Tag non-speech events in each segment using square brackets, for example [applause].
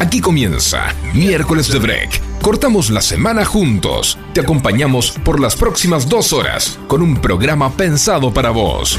Aquí comienza Miércoles de Break. Cortamos la semana juntos. Te acompañamos por las próximas dos horas con un programa pensado para vos.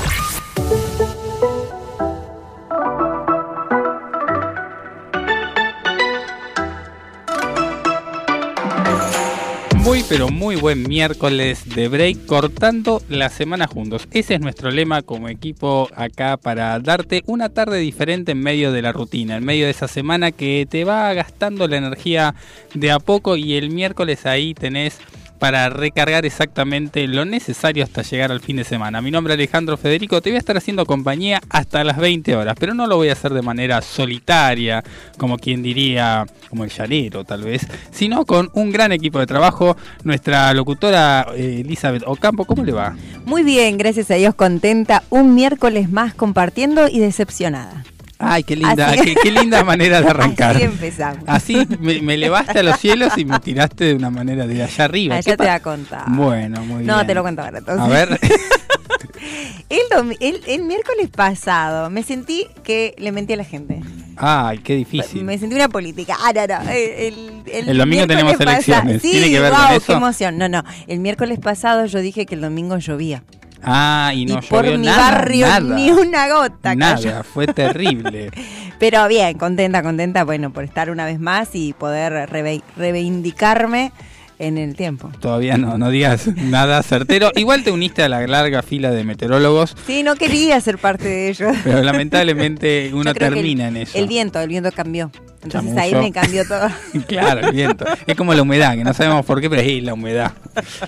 Pero muy buen miércoles de break cortando la semana juntos. Ese es nuestro lema como equipo acá para darte una tarde diferente en medio de la rutina, en medio de esa semana que te va gastando la energía de a poco y el miércoles ahí tenés para recargar exactamente lo necesario hasta llegar al fin de semana. Mi nombre es Alejandro Federico, te voy a estar haciendo compañía hasta las 20 horas, pero no lo voy a hacer de manera solitaria, como quien diría, como el llanero tal vez, sino con un gran equipo de trabajo. Nuestra locutora eh, Elizabeth Ocampo, ¿cómo le va? Muy bien, gracias a Dios, contenta. Un miércoles más compartiendo y decepcionada. Ay, qué linda, qué, linda manera de [laughs] arrancar. Así empezamos. Así me, me, elevaste a los cielos y me tiraste de una manera de allá arriba. Allá te voy a contar. Bueno, muy bien. No, te lo cuento ahora. Entonces. A ver. [laughs] el, el, el, miércoles pasado me sentí que le mentí a la gente. Ay, qué difícil. Me sentí una política. Ah, no, no. El, el domingo tenemos elecciones. Sí, ¿Tiene que ver wow, con eso? qué emoción. No, no. El miércoles pasado yo dije que el domingo llovía. Ah, y no y por llovió mi nada, barrio nada. ni una gota. Nada, cayó. fue terrible. [laughs] Pero bien, contenta, contenta, bueno, por estar una vez más y poder reve- reivindicarme en el tiempo. Todavía no, no digas nada certero. [laughs] Igual te uniste a la larga fila de meteorólogos, Sí, no quería ser parte de ello. pero lamentablemente [laughs] uno termina el, en eso. El viento, el viento cambió. Entonces ahí me cambió todo. [laughs] Claro, el viento. Es como la humedad, que no sabemos por qué, pero es la humedad.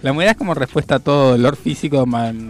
La humedad es como respuesta a todo dolor físico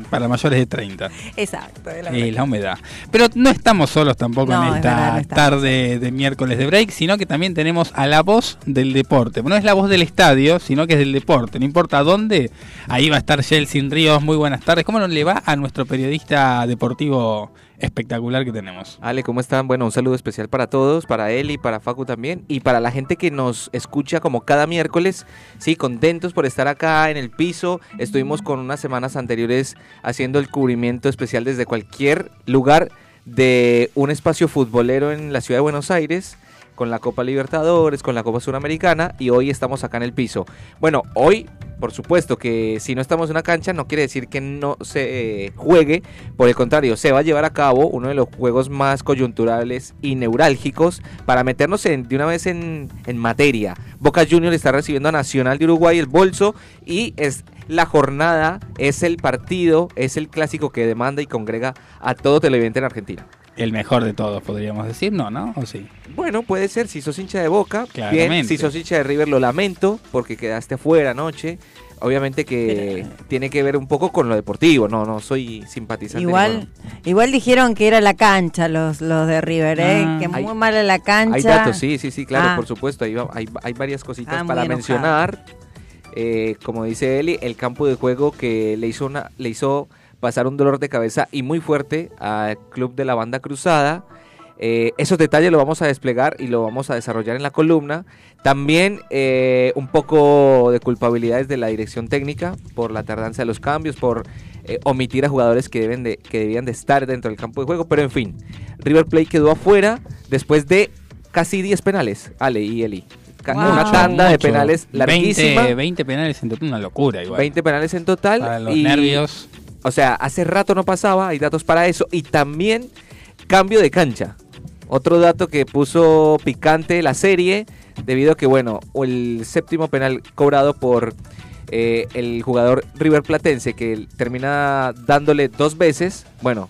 para mayores de 30. Exacto. la Eh, la humedad. Pero no estamos solos tampoco No, en es esta verdad, no estamos. tarde de miércoles de break, sino que también tenemos a la voz del deporte. No es la voz del estadio, sino que es del deporte. No importa dónde, ahí va a estar Jelsin Ríos. Muy buenas tardes. ¿Cómo no le va a nuestro periodista deportivo espectacular que tenemos? Ale, ¿cómo están? Bueno, un saludo especial para todos, para él y para Facu también, y para la gente que nos escucha como cada miércoles. Sí, contentos por estar acá en el piso. Estuvimos con unas semanas anteriores haciendo el cubrimiento especial desde cualquier lugar de un espacio futbolero en la ciudad de Buenos Aires con la Copa Libertadores, con la Copa Suramericana y hoy estamos acá en el piso. Bueno, hoy, por supuesto que si no estamos en una cancha no quiere decir que no se eh, juegue, por el contrario, se va a llevar a cabo uno de los juegos más coyunturales y neurálgicos para meternos en- de una vez en, en materia. Boca Juniors está recibiendo a Nacional de Uruguay el bolso y es la jornada, es el partido, es el clásico que demanda y congrega a todo televidente en Argentina. El mejor de todos, podríamos decir, ¿no? ¿No? ¿O sí? Bueno, puede ser, si sos hincha de Boca, Claramente. bien, si sos hincha de River lo lamento porque quedaste afuera anoche. Obviamente que tiene que ver un poco con lo deportivo, no, no soy simpatizante. Igual, igual dijeron que era la cancha los, los de River, ¿eh? Ah. que Hay- muy mala la cancha. Hay datos, sí, sí, sí, claro, Ah. por supuesto, hay, hay, hay varias cositas Ah, para mencionar. Eh, como dice Eli, el campo de juego que le hizo, una, le hizo pasar un dolor de cabeza y muy fuerte al club de la banda cruzada. Eh, esos detalles lo vamos a desplegar y lo vamos a desarrollar en la columna. También eh, un poco de culpabilidades de la dirección técnica por la tardanza de los cambios, por eh, omitir a jugadores que, deben de, que debían de estar dentro del campo de juego. Pero en fin, River Plate quedó afuera después de casi 10 penales, Ale y Eli. Wow. Una tanda de penales larguísima. 20, 20 penales en total, una locura igual. 20 penales en total. Para los y, nervios. O sea, hace rato no pasaba, hay datos para eso. Y también cambio de cancha. Otro dato que puso picante la serie, debido a que, bueno, el séptimo penal cobrado por eh, el jugador River Platense, que termina dándole dos veces, bueno,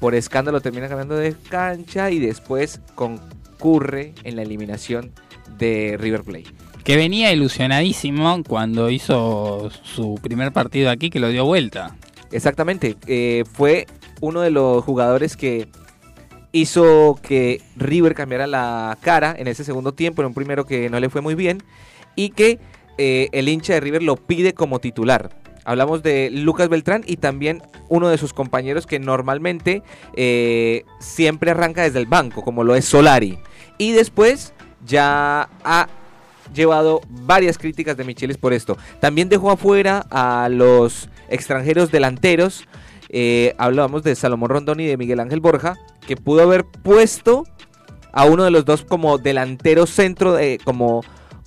por escándalo termina cambiando de cancha y después concurre en la eliminación de River Plate. Que venía ilusionadísimo cuando hizo su primer partido aquí, que lo dio vuelta. Exactamente, eh, fue uno de los jugadores que hizo que River cambiara la cara en ese segundo tiempo, en un primero que no le fue muy bien, y que eh, el hincha de River lo pide como titular. Hablamos de Lucas Beltrán y también uno de sus compañeros que normalmente eh, siempre arranca desde el banco, como lo es Solari. Y después ya ha llevado varias críticas de Michelis por esto. También dejó afuera a los extranjeros delanteros. Eh, hablábamos de Salomón Rondón y de Miguel Ángel Borja, que pudo haber puesto a uno de los dos como delantero centro, de, como,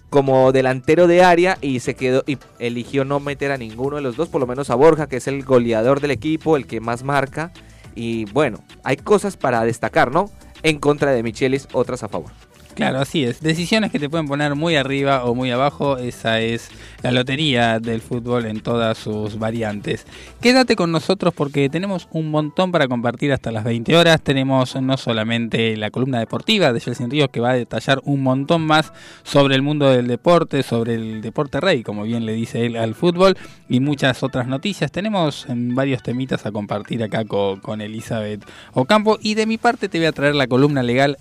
como delantero de área y se quedó y eligió no meter a ninguno de los dos, por lo menos a Borja, que es el goleador del equipo, el que más marca. Y bueno, hay cosas para destacar, ¿no? En contra de Michelis, otras a favor. Claro, así es. Decisiones que te pueden poner muy arriba o muy abajo. Esa es la lotería del fútbol en todas sus variantes. Quédate con nosotros porque tenemos un montón para compartir hasta las 20 horas. Tenemos no solamente la columna deportiva de Jelsin Ríos que va a detallar un montón más sobre el mundo del deporte, sobre el deporte rey, como bien le dice él al fútbol, y muchas otras noticias. Tenemos varios temitas a compartir acá con, Elizabeth Ocampo. Y de mi parte te voy a traer la columna legal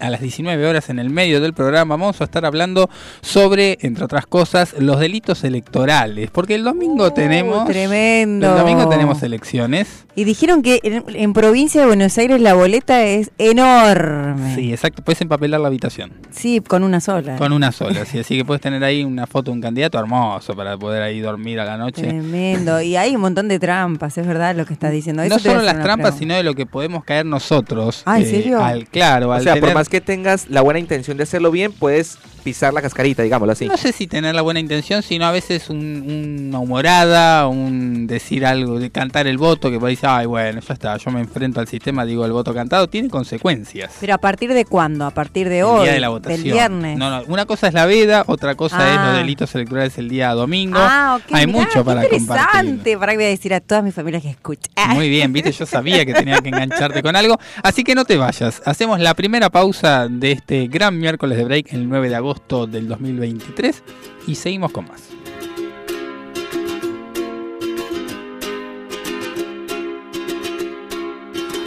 a las 19 horas en el medio del programa vamos a estar hablando sobre, entre otras cosas, los delitos electorales. Porque el domingo uh, tenemos. Tremendo. El domingo tenemos elecciones. Y dijeron que en, provincia de Buenos Aires la boleta es enorme. Sí, exacto. Puedes empapelar la habitación. Sí, con una sola. Con una sola, [laughs] sí. Así que puedes tener ahí una foto de un candidato hermoso para poder ahí dormir a la noche. Tremendo. Y hay un montón de trampas, es verdad lo que estás diciendo. no solo las trampas, sino de lo que podemos caer nosotros. Ah, ¿en eh, serio? Al, claro, o sea, por más que tengas la buena intención de hacerlo bien, puedes pisar la cascarita, digámoslo así. No sé si tener la buena intención, sino a veces una humorada, un decir algo, de cantar el voto, que decir, ay, bueno, ya está, yo me enfrento al sistema, digo el voto cantado, tiene consecuencias. Pero a partir de cuándo? A partir de hoy, día de la votación. del viernes. No, no, una cosa es la veda, otra cosa es los ah. delitos electorales el día domingo. Ah, Hay mucho para interesante, para que voy a decir a todas mis familias que escuchen. [laughs] Muy bien, viste, yo sabía que tenía que engancharte con algo, así que no te vayas. Hacemos la primera pausa de este gran miércoles de break el 9 de agosto del 2023 y seguimos con más.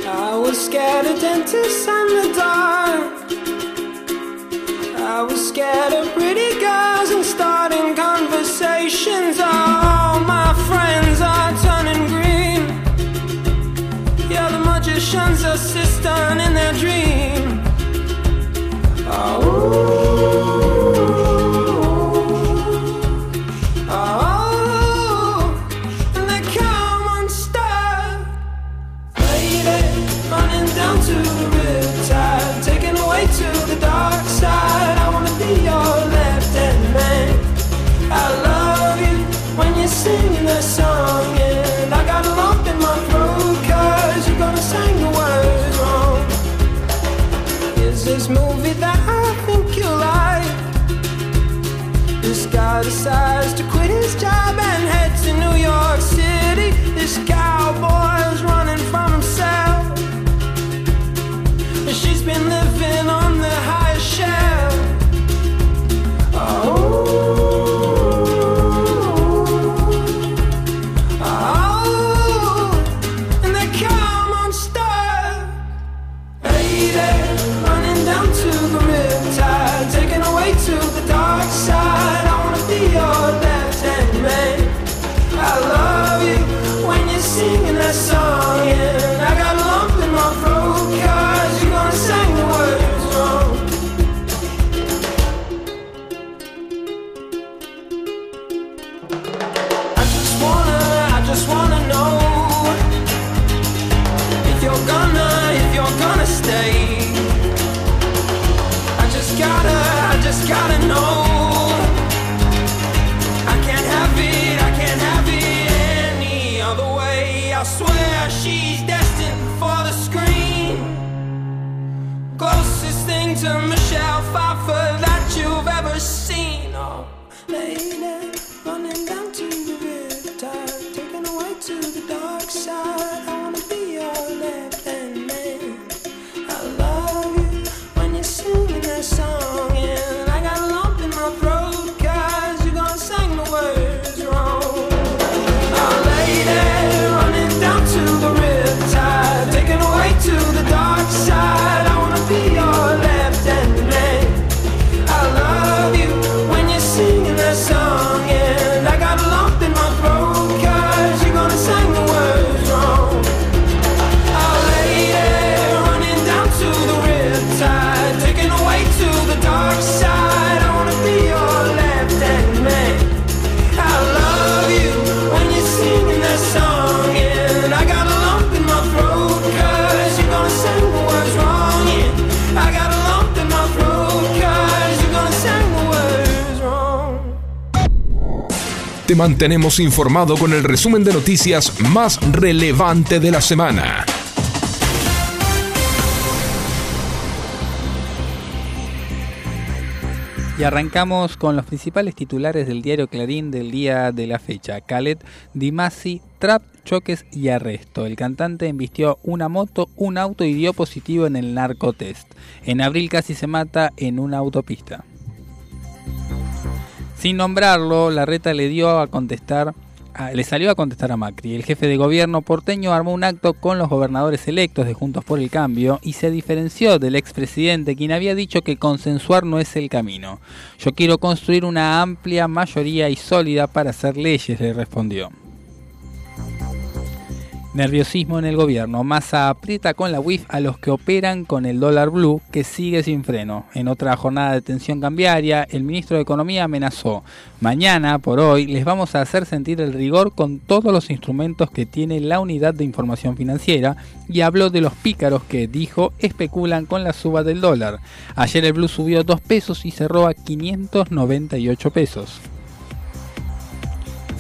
I was scared of dentists and the dark. I was scared of pretty girls and starting conversations. All mantenemos informado con el resumen de noticias más relevante de la semana. Y arrancamos con los principales titulares del diario Clarín del día de la fecha. Khaled Dimasi, trap, choques y arresto. El cantante embistió una moto, un auto y dio positivo en el narcotest. En abril casi se mata en una autopista. Sin nombrarlo, la reta le dio a contestar le salió a contestar a Macri. El jefe de gobierno porteño armó un acto con los gobernadores electos de Juntos por el Cambio y se diferenció del expresidente quien había dicho que consensuar no es el camino. Yo quiero construir una amplia mayoría y sólida para hacer leyes, le respondió. Nerviosismo en el gobierno. Massa aprieta con la WIF a los que operan con el dólar blue que sigue sin freno. En otra jornada de tensión cambiaria, el ministro de Economía amenazó. Mañana, por hoy, les vamos a hacer sentir el rigor con todos los instrumentos que tiene la unidad de información financiera y habló de los pícaros que, dijo, especulan con la suba del dólar. Ayer el blue subió 2 pesos y cerró a 598 pesos.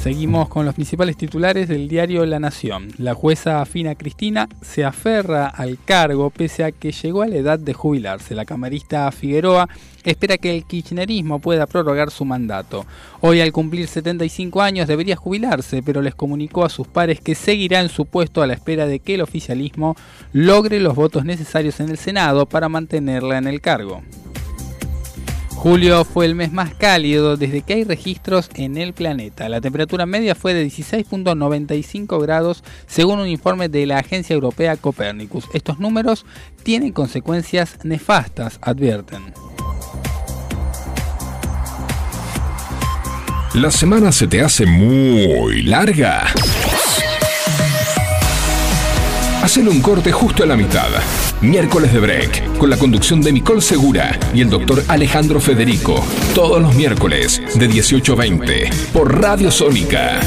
Seguimos con los principales titulares del diario La Nación. La jueza Fina Cristina se aferra al cargo pese a que llegó a la edad de jubilarse. La camarista Figueroa espera que el kirchnerismo pueda prorrogar su mandato. Hoy al cumplir 75 años debería jubilarse, pero les comunicó a sus pares que seguirá en su puesto a la espera de que el oficialismo logre los votos necesarios en el Senado para mantenerla en el cargo. Julio fue el mes más cálido desde que hay registros en el planeta. La temperatura media fue de 16.95 grados según un informe de la agencia europea Copernicus. Estos números tienen consecuencias nefastas, advierten. La semana se te hace muy larga. Hacen un corte justo a la mitad. Miércoles de Break, con la conducción de Nicole Segura y el doctor Alejandro Federico. Todos los miércoles de 18 a 20 por Radio Sónica.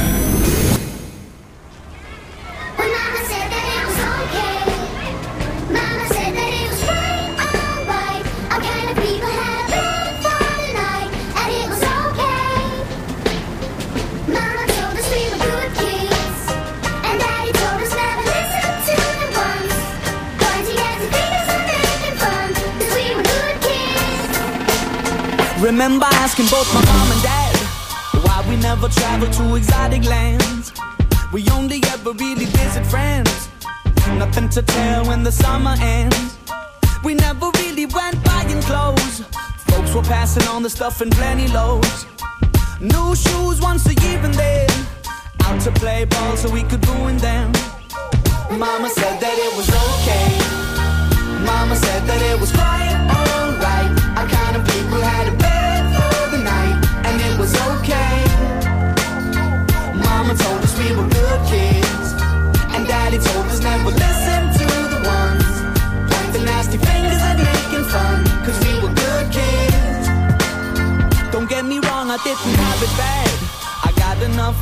Remember asking both my mom and dad why we never traveled to exotic lands. We only ever really visit friends. Nothing to tell when the summer ends. We never really went buying clothes. Folks were passing on the stuff in plenty loads. New shoes once a year and then out to play ball so we could ruin them. Mama said that it was okay. Mama said that it was quite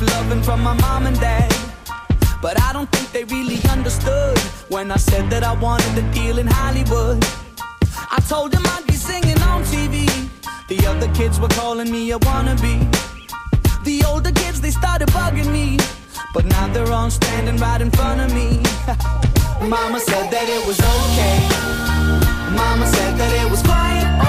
enough loving from my mom and dad. But I don't think they really understood when I said that I wanted a deal in Hollywood. I told them I'd be singing on TV the other kids were calling me a wannabe. The older kids, they started bugging me. But now they're all standing right in front of me. [laughs] Mama said that it was okay. Mama said that it was quite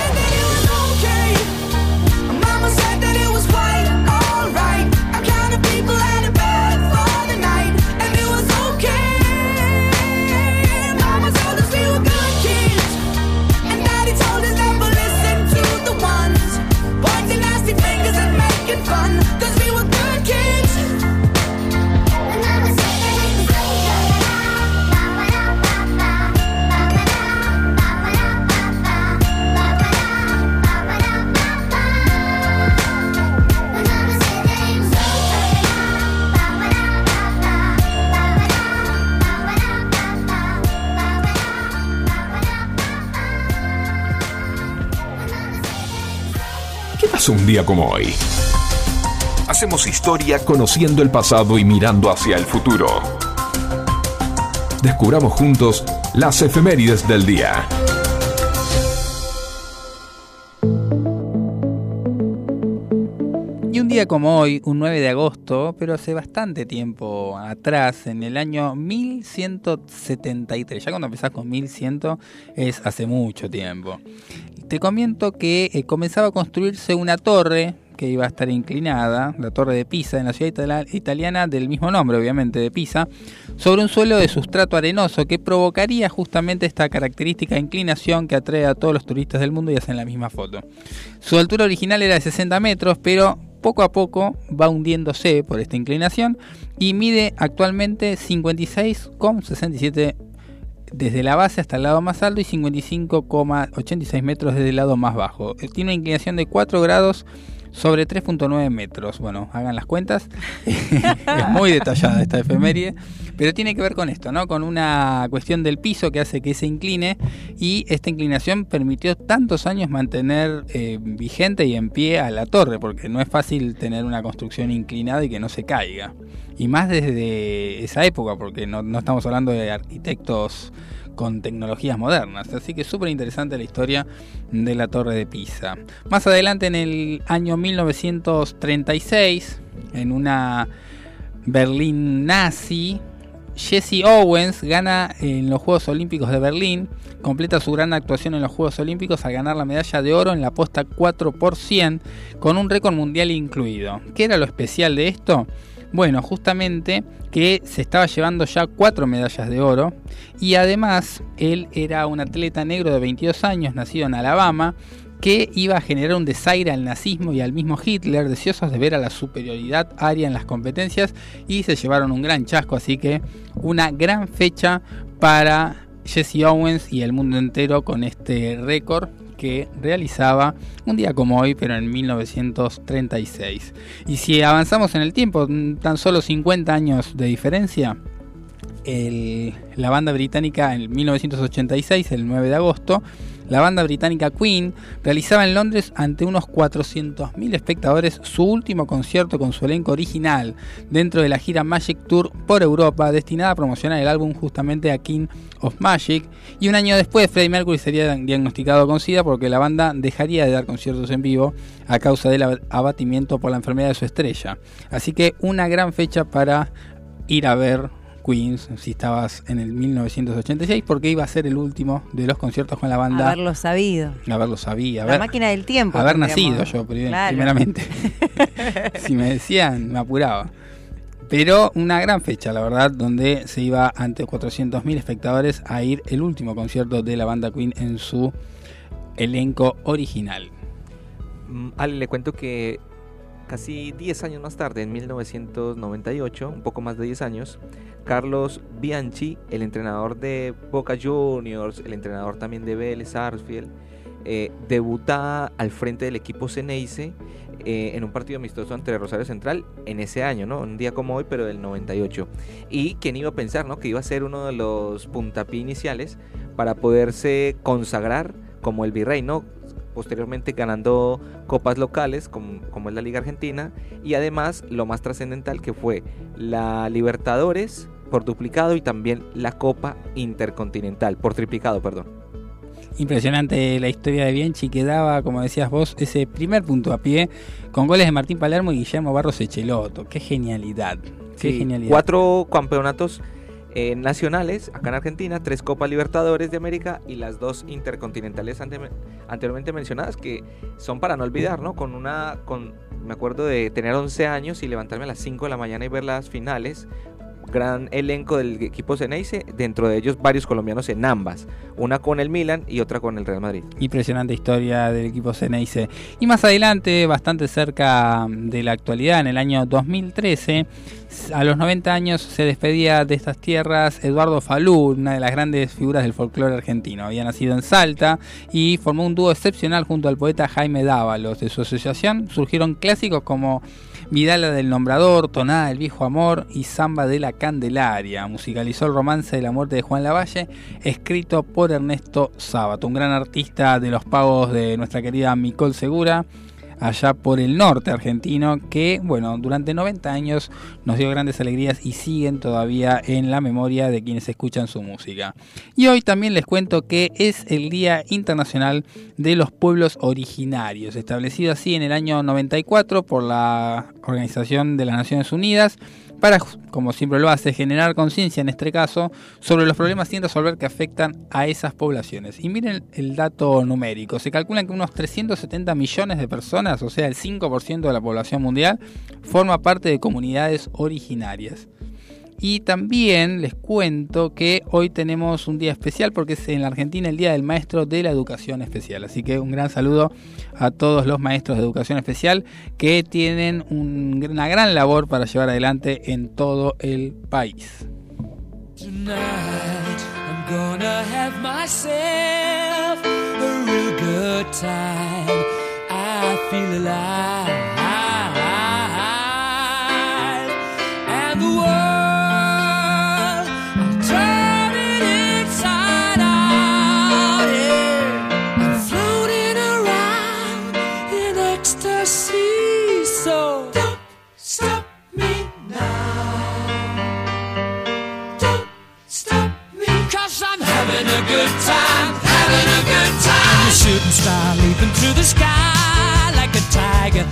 Un día como hoy. Hacemos historia conociendo el pasado y mirando hacia el futuro. Descubramos juntos las efemérides del día. Como hoy, un 9 de agosto, pero hace bastante tiempo atrás, en el año 1173, ya cuando empezás con 1100 es hace mucho tiempo. Te comento que eh, comenzaba a construirse una torre que iba a estar inclinada, la torre de Pisa, en la ciudad italiana del mismo nombre, obviamente, de Pisa, sobre un suelo de sustrato arenoso que provocaría justamente esta característica inclinación que atrae a todos los turistas del mundo y hacen la misma foto. Su altura original era de 60 metros, pero poco a poco va hundiéndose por esta inclinación y mide actualmente 56,67 desde la base hasta el lado más alto y 55,86 metros desde el lado más bajo. Eh, Tiene una inclinación de 4 grados sobre 3.9 metros. Bueno, hagan las cuentas. [laughs] es muy detallada esta efeméride. Pero tiene que ver con esto, ¿no? Con una cuestión del piso que hace que se incline. Y esta inclinación permitió tantos años mantener eh, vigente y en pie a la torre. Porque no es fácil tener una construcción inclinada y que no se caiga. Y más desde esa época, porque no, no estamos hablando de arquitectos con tecnologías modernas. Así que súper interesante la historia de la Torre de Pisa. Más adelante, en el año 1936, en una Berlín nazi, Jesse Owens gana en los Juegos Olímpicos de Berlín, completa su gran actuación en los Juegos Olímpicos al ganar la medalla de oro en la posta 4 por 100 con un récord mundial incluido. ¿Qué era lo especial de esto? Bueno, justamente que se estaba llevando ya cuatro medallas de oro y además él era un atleta negro de 22 años, nacido en Alabama, que iba a generar un desaire al nazismo y al mismo Hitler, deseosos de ver a la superioridad aria en las competencias y se llevaron un gran chasco, así que una gran fecha para Jesse Owens y el mundo entero con este récord que realizaba un día como hoy, pero en 1936. Y si avanzamos en el tiempo, tan solo 50 años de diferencia, la banda británica en 1986, el 9 de agosto, la banda británica Queen realizaba en Londres ante unos 400.000 espectadores su último concierto con su elenco original dentro de la gira Magic Tour por Europa destinada a promocionar el álbum justamente a King of Magic y un año después Freddie Mercury sería diagnosticado con SIDA porque la banda dejaría de dar conciertos en vivo a causa del ab- abatimiento por la enfermedad de su estrella. Así que una gran fecha para ir a ver Queens si estabas en el 1986 porque iba a ser el último de los conciertos con la banda. Haberlo sabido. Haberlo sabía, La haber, máquina del tiempo. haber nacido yo Claro. primeramente. [laughs] si me decían, me apuraba. Pero una gran fecha, la verdad, donde se iba ante 400.000 espectadores a ir el último concierto de la banda Queen en su elenco original. Mm, Ale, le cuento que casi 10 años más tarde, en 1998, un poco más de 10 años, Carlos Bianchi, el entrenador de Boca Juniors, el entrenador también de Vélez Sarsfield, eh, debuta al frente del equipo Ceneice eh, en un partido amistoso ante Rosario Central en ese año, ¿no? Un día como hoy, pero del 98. Y quién iba a pensar, ¿no? Que iba a ser uno de los puntapié iniciales para poderse consagrar como el virrey, ¿no? Posteriormente ganando copas locales como, como es la Liga Argentina y además lo más trascendental que fue la Libertadores por duplicado y también la Copa Intercontinental por triplicado, perdón. Impresionante la historia de Bianchi que daba, como decías vos, ese primer punto a pie con goles de Martín Palermo y Guillermo Barros Echeloto. Qué genialidad. Qué Sí, genialidad. Cuatro campeonatos eh, nacionales acá en Argentina, tres Copas Libertadores de América y las dos intercontinentales ante- anteriormente mencionadas que son para no olvidar, ¿no? Con una, con, me acuerdo de tener 11 años y levantarme a las 5 de la mañana y ver las finales. Gran elenco del equipo Ceneice, dentro de ellos varios colombianos en ambas, una con el Milan y otra con el Real Madrid. Impresionante historia del equipo Ceneice. Y más adelante, bastante cerca de la actualidad, en el año 2013, a los 90 años se despedía de estas tierras Eduardo Falú, una de las grandes figuras del folclore argentino. Había nacido en Salta y formó un dúo excepcional junto al poeta Jaime Dávalos. De su asociación surgieron clásicos como Vidala del Nombrador, Tonada del Viejo Amor y Samba de la Candelaria. Musicalizó el romance de la muerte de Juan Lavalle, escrito por Ernesto Sábato, un gran artista de los pagos de nuestra querida Micol Segura. Allá por el norte argentino, que bueno, durante 90 años nos dio grandes alegrías y siguen todavía en la memoria de quienes escuchan su música. Y hoy también les cuento que es el Día Internacional de los Pueblos Originarios, establecido así en el año 94 por la Organización de las Naciones Unidas para, como siempre lo hace, generar conciencia en este caso sobre los problemas sin resolver que afectan a esas poblaciones. Y miren el dato numérico, se calcula que unos 370 millones de personas, o sea el 5% de la población mundial, forma parte de comunidades originarias. Y también les cuento que hoy tenemos un día especial porque es en la Argentina el Día del Maestro de la Educación Especial. Así que un gran saludo a todos los maestros de educación especial que tienen un- una gran labor para llevar adelante en todo el país. Good time, having a good time. Shooting star leaping through the sky like a tiger,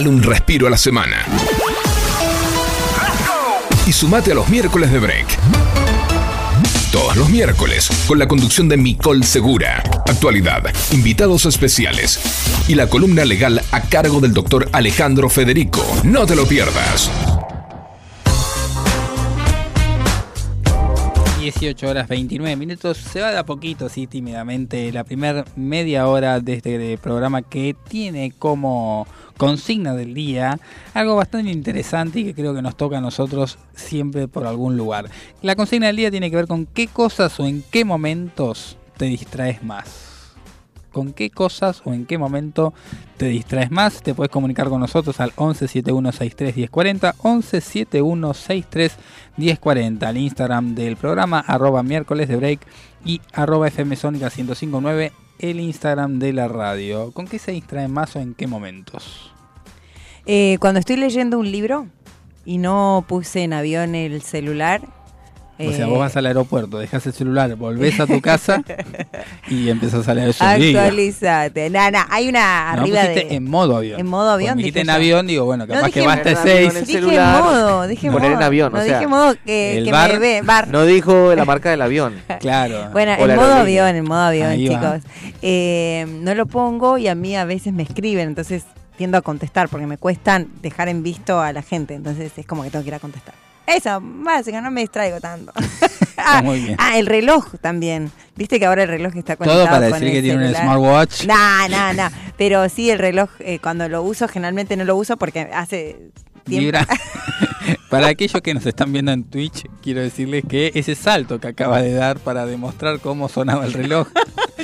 Dale un respiro a la semana. Y sumate a los miércoles de break. Todos los miércoles, con la conducción de Micol Segura. Actualidad, invitados especiales y la columna legal a cargo del doctor Alejandro Federico. No te lo pierdas. 18 horas 29 minutos. Se va de a poquito, sí, tímidamente. La primera media hora de este programa que tiene como consigna del día algo bastante interesante y que creo que nos toca a nosotros siempre por algún lugar. La consigna del día tiene que ver con qué cosas o en qué momentos te distraes más. Con qué cosas o en qué momento te distraes más. Te puedes comunicar con nosotros al 11 71 63 1040, 11 71 63 1040, al Instagram del programa, arroba miércoles de break y arroba FM Sónica 1059, el Instagram de la radio. ¿Con qué se distraen más o en qué momentos? Eh, cuando estoy leyendo un libro y no puse en avión el celular. O sea, eh, vos vas al aeropuerto, dejas el celular, volvés a tu casa y [laughs] empezás a leer libros. Actualizate. Nah, nah, hay una No arriba de. en modo avión. en modo avión, Cuando dijiste dije en avión, digo, bueno, No, capaz dije que va hasta en el avión, 6. en el Dije celular, en modo, dije poner en modo. avión, No o dije sea, modo que, el que bar- me ve. Bar. No dijo la marca del avión. [laughs] Claro. Bueno, en modo avión, en modo avión, Ahí chicos. Eh, no lo pongo y a mí a veces me escriben, entonces tiendo a contestar porque me cuestan dejar en visto a la gente, entonces es como que tengo que ir a contestar. Eso, básico, no me distraigo tanto. [laughs] ah, muy bien. ah, el reloj también. Viste que ahora el reloj está conectado Todo para con decir el que tiene un smartwatch. No, no, no. Pero sí, el reloj, eh, cuando lo uso, generalmente no lo uso porque hace tiempo. Vibra. [laughs] para aquellos que nos están viendo en Twitch, quiero decirles que ese salto que acaba de dar para demostrar cómo sonaba el reloj [laughs]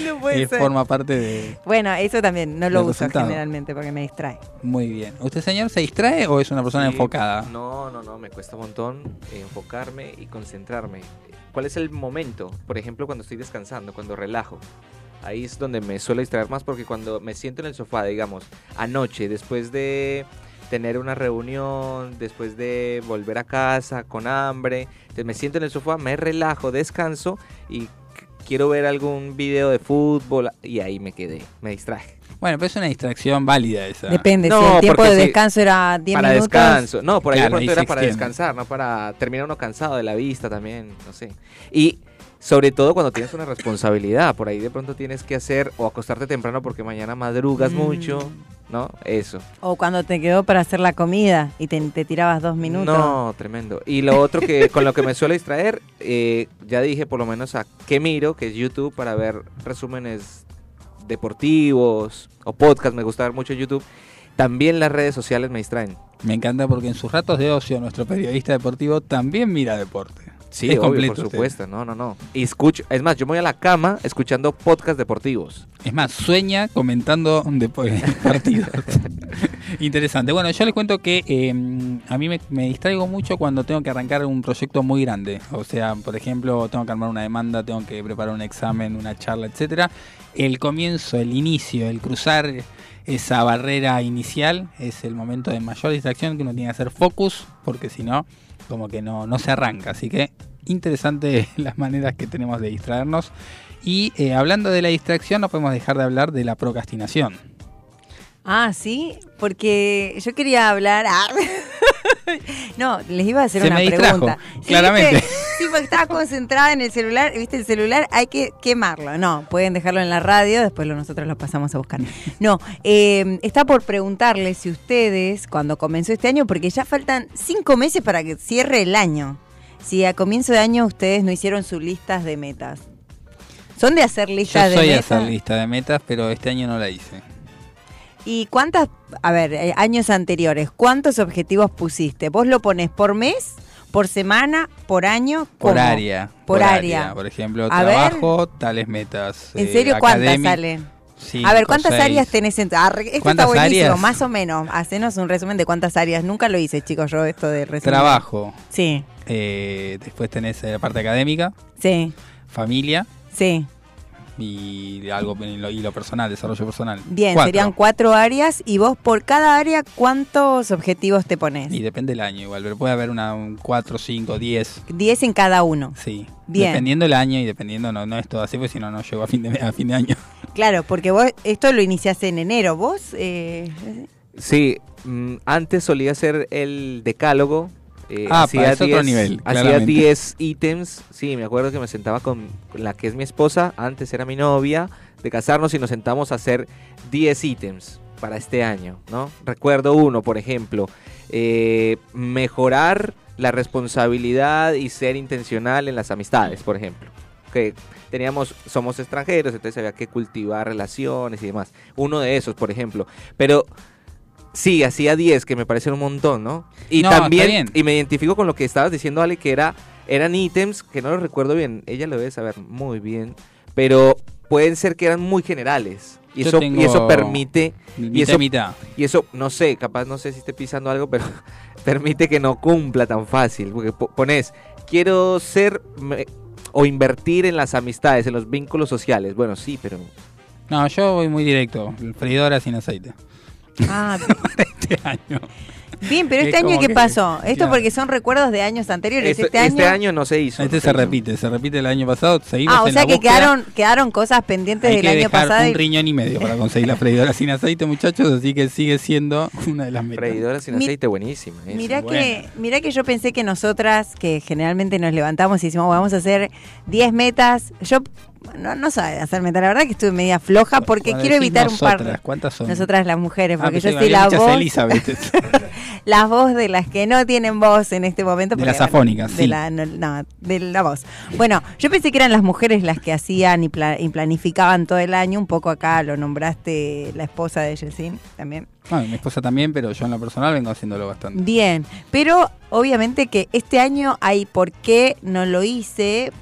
No puede eh, ser. forma parte de... Bueno, eso también no lo uso resultado. generalmente porque me distrae. Muy bien. ¿Usted, señor, se distrae o es una persona Sí, enfocada? No, no, no, me cuesta un montón eh, enfocarme y concentrarme. ¿Cuál es el momento? Por ejemplo, cuando estoy descansando, cuando relajo. Ahí es donde me suelo distraer más porque cuando me siento en el sofá, digamos, anoche, después de tener una reunión, después de volver a casa con hambre, entonces me siento en el sofá, me relajo, descanso y quiero ver algún video de fútbol y ahí me quedé, me distraje. Bueno, pero es una distracción válida esa. Depende, No, si el tiempo de si- descanso era 10 para minutos. descanso. No, por ahí Claro, de pronto era para descansar, no para terminar uno cansado de la vista también, no sé. Y sobre todo cuando tienes una responsabilidad, por ahí de pronto tienes que hacer o acostarte temprano porque mañana madrugas Mm. mucho, ¿no? Eso. O cuando te quedó para hacer la comida y te, te tirabas dos minutos. No, tremendo. Y lo otro que con lo que me suele distraer, eh, ya dije por lo menos a qué miro, que es YouTube, para ver resúmenes deportivos o podcast, me gusta ver mucho YouTube. También las redes sociales me distraen. Me encanta porque en sus ratos de ocio nuestro periodista deportivo también mira deporte. Sí, Es obvio, completo por usted. supuesto, no, no, no. Y escucho, es más, yo me voy a la cama escuchando podcast deportivos. Es más, sueña comentando de [laughs] partidos. [laughs] Interesante. Bueno, yo les cuento que eh, a mí me, me distraigo mucho cuando tengo que arrancar un proyecto muy grande. O sea, por ejemplo, tengo que armar una demanda, tengo que preparar un examen, una charla, etcétera. El comienzo, el inicio, el cruzar esa barrera inicial es el momento de mayor distracción que uno tiene que hacer focus, porque si no, como que no, no se arranca. Así que interesante [laughs] las maneras que tenemos de distraernos. Y eh, hablando de la distracción, no podemos dejar de hablar de la procrastinación. Ah, sí, porque yo quería hablar. ah. [laughs] [laughs] no, les iba a hacer Se una me pregunta. Sí, claramente. ¿viste? Sí, porque estaba concentrada en el celular. ¿Viste? El celular hay que quemarlo. No, pueden dejarlo en la radio, después nosotros lo pasamos a buscar. No, eh, está por preguntarles si ustedes, cuando comenzó este año, porque ya faltan cinco meses para que cierre el año, si a comienzo de año ustedes no hicieron sus listas de metas. ¿Son de hacer Yo listas de soy a metas? hacer lista de metas, pero este año no la hice. ¿Y cuántas, a ver, eh, años anteriores, cuántos objetivos pusiste? ¿Vos lo pones por mes, por semana, por año? Por área. Por área. Por ejemplo, A ver. trabajo, tales metas. ¿En eh, serio cuántas salen? cinco, a ver, ¿cuántas seis. áreas tenés en ah, Esto ¿Cuántas está buenísimo, áreas? más o menos. Hacenos un resumen de cuántas áreas. Nunca lo hice, chicos, yo esto de resumen. Trabajo. Sí, eh, después tenés la parte académica, sí, familia sí. Y algo y lo, y lo personal, desarrollo personal. Bien, Cuatro. serían cuatro áreas. ¿Y vos por cada área cuántos objetivos te pones? Y depende del año igual, pero puede haber una, un 4, 5, 10. Diez en cada uno. Sí. Bien. Dependiendo del año y dependiendo, no, no es todo así, porque si no, no llego a fin de, a fin de año. Claro, porque vos esto lo iniciaste en enero. ¿Vos? Eh, Sí, mm, antes solía hacer el decálogo. Eh, Ah, hacía es otro 10 nivel, Hacía claramente. 10 ítems. Sí, me acuerdo que me sentaba con la que es mi esposa, antes era mi novia, de casarnos y nos sentamos a hacer 10 ítems para este año, ¿no? Recuerdo uno, por ejemplo, eh, mejorar la responsabilidad y ser intencional en las amistades, por ejemplo. Que teníamos, somos extranjeros, entonces había que cultivar relaciones y demás. Uno de esos, por ejemplo. Pero sí, hacía 10, que me parecen un montón, ¿no? Y No, también, y me identifico con lo que estabas diciendo, Ale, que era, eran ítems, que no lo recuerdo bien, ella lo debe saber muy bien, pero pueden ser que eran muy generales. Y Yo eso, y eso permite, y Mitad eso, y mitad. y eso, no sé, capaz no sé si esté pisando algo, pero [laughs] permite que no cumpla tan fácil. Porque po- pones, quiero ser me- o invertir en las amistades, en los vínculos sociales. Bueno, sí, pero No, yo voy muy directo. Freidora sin aceite. Ah, [laughs] Este año. bien, pero Es este año ¿qué que- pasó? Esto claro. porque son recuerdos de años anteriores. este, Este, año... no se hizo. Este no se hizo. repite, se repite el año pasado. Seguimos Ah, o en sea la que búsqueda. quedaron, quedaron cosas pendientes Hay del que año dejar pasado. un y- riñón y medio para conseguir la freidora sin aceite, muchachos, así que sigue siendo una de las metas. Freidora sin Mi- aceite, buenísima. esa. Mirá que, mirá que yo pensé que nosotras, que generalmente nos levantamos y decimos, vamos a hacer 10 metas, yo no, no sabe hacer metas, la verdad que estuve media floja porque Cuando quiero evitar un par. ¿Cuántas son? Nosotras las mujeres, Ah, porque pensé yo soy la voz, [laughs] la voz de las que no tienen voz en este momento. De porque, las bueno, afónicas, de la, no, no, de la voz. Bueno, yo pensé que eran las mujeres las que hacían y, pla- y planificaban todo el año, un poco acá lo nombraste la esposa de Yeltsin también. Bueno, mi esposa también, pero yo en lo personal vengo haciéndolo bastante. Bien, pero obviamente que este año hay por qué no lo hice,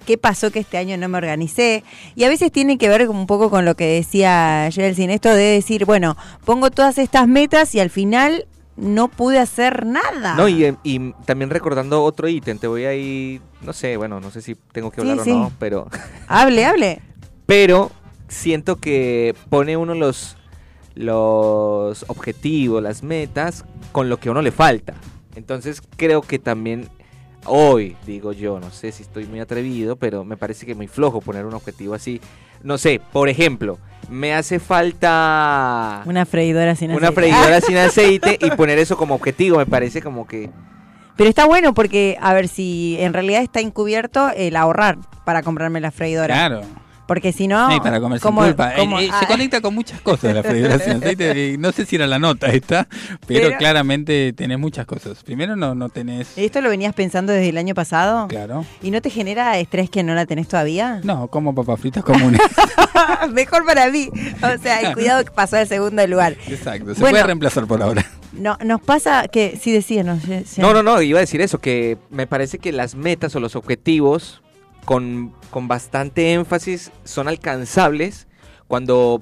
qué pasó que este año no me organicé. Y a veces tiene que ver un poco con lo que decía Yeltsin, esto de decir, bueno, pongo todas estas metas y al final no pude hacer nada. No, y, y también recordando otro ítem, te voy a ir, no sé, bueno, no sé si tengo que hablar sí. o no, pero, [laughs] Hable, hable. pero siento que pone uno los, los objetivos, las metas, con lo que a uno le falta. Entonces creo que también hoy, digo yo, no sé si estoy muy atrevido, pero me parece que muy flojo poner un objetivo así. No sé, por ejemplo, me hace falta Una freidora sin una aceite. freidora Ah, [laughs] sin aceite y poner eso como objetivo, me parece como que... pero está bueno porque, a ver, si en realidad está encubierto el ahorrar para comprarme la freidora. Claro. Porque si no... Sí, para comer sin ¿cómo- culpa. Eh, cómo- eh, ah, se conecta con muchas cosas la freidora sin [laughs] aceite. eh, No sé si era la nota esta, pero, Pero- claramente tenés muchas cosas. Primero no, no tenés... ¿Esto lo venías pensando desde el año pasado? Claro. ¿Y no te genera estrés que no la tenés todavía? No, como papas fritas comunes. [laughs] Mejor para mí. O sea, y cuidado que pasó al segundo lugar. Exacto. Se Bueno. puede reemplazar por ahora. No, nos pasa que, sí decíanos. sí. No, no, no, iba a decir eso, que me parece que las metas o los objetivos con, con bastante énfasis son alcanzables cuando,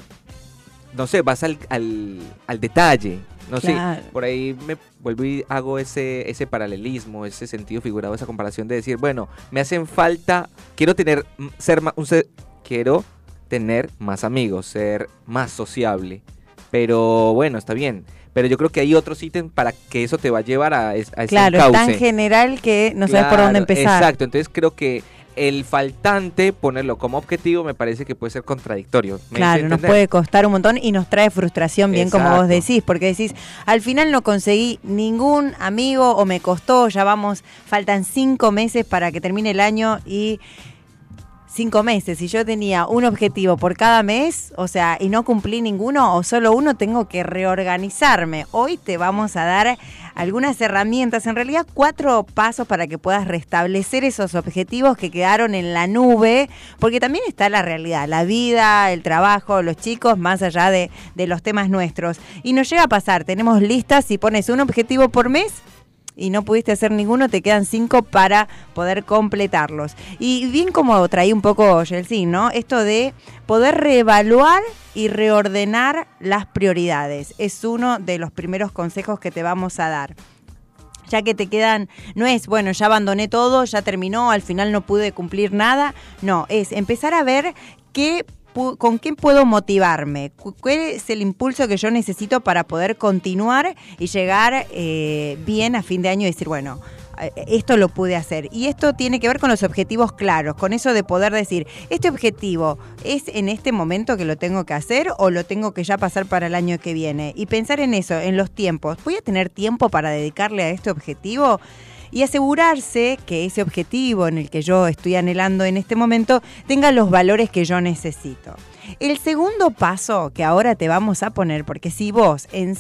no sé, vas al, al, al detalle. No Claro. sé, por ahí me vuelvo y hago ese, ese paralelismo, ese sentido figurado, esa comparación de decir, bueno, me hacen falta, quiero tener, ser más, un ser- quiero tener más amigos, ser más sociable. Pero bueno, está bien. Pero yo creo que hay otros ítems para que eso te va a llevar a, a ese Claro, es tan general que no sabes por Claro, dónde empezar. Exacto, entonces creo que el faltante, ponerlo como objetivo, me parece que puede ser contradictorio. ¿Me hice Claro, nos puede costar un montón y nos trae frustración, bien como vos decís, porque decís, al final no conseguí ningún amigo o me costó, ya vamos, faltan cinco meses para que termine el año y cinco meses. Si yo tenía un objetivo por cada mes, o sea, y no cumplí ninguno o solo uno, tengo que reorganizarme. Hoy te vamos a dar algunas herramientas, en realidad cuatro pasos para que puedas restablecer esos objetivos que quedaron en la nube, porque también está la realidad, la vida, el trabajo, los chicos, más allá de, de los temas nuestros. Y nos llega a pasar, tenemos listas, si pones un objetivo por mes, y no pudiste hacer ninguno, te quedan cinco para poder completarlos. Y bien como traí un poco Yeltsin, ¿no? Esto de poder reevaluar y reordenar las prioridades. Es uno de los primeros consejos que te vamos a dar. Ya que te quedan, no es, bueno, ya abandoné todo, ya terminó, al final no pude cumplir nada. No, es empezar a ver qué ¿Con qué puedo motivarme? Cu- ¿Cuál es el impulso que yo necesito para poder continuar y llegar eh, bien a fin de año y decir, bueno, eh, esto lo pude hacer? Y esto tiene que ver con los objetivos claros, con eso de poder decir, ¿este objetivo es en este momento que lo tengo que hacer o lo tengo que ya pasar para el año que viene? Y pensar en eso, en los tiempos. ¿Voy a tener tiempo para dedicarle a este objetivo? Y asegurarse que ese objetivo en el que yo estoy anhelando en este momento tenga los valores que yo necesito. El segundo paso que ahora te vamos a poner, porque si vos en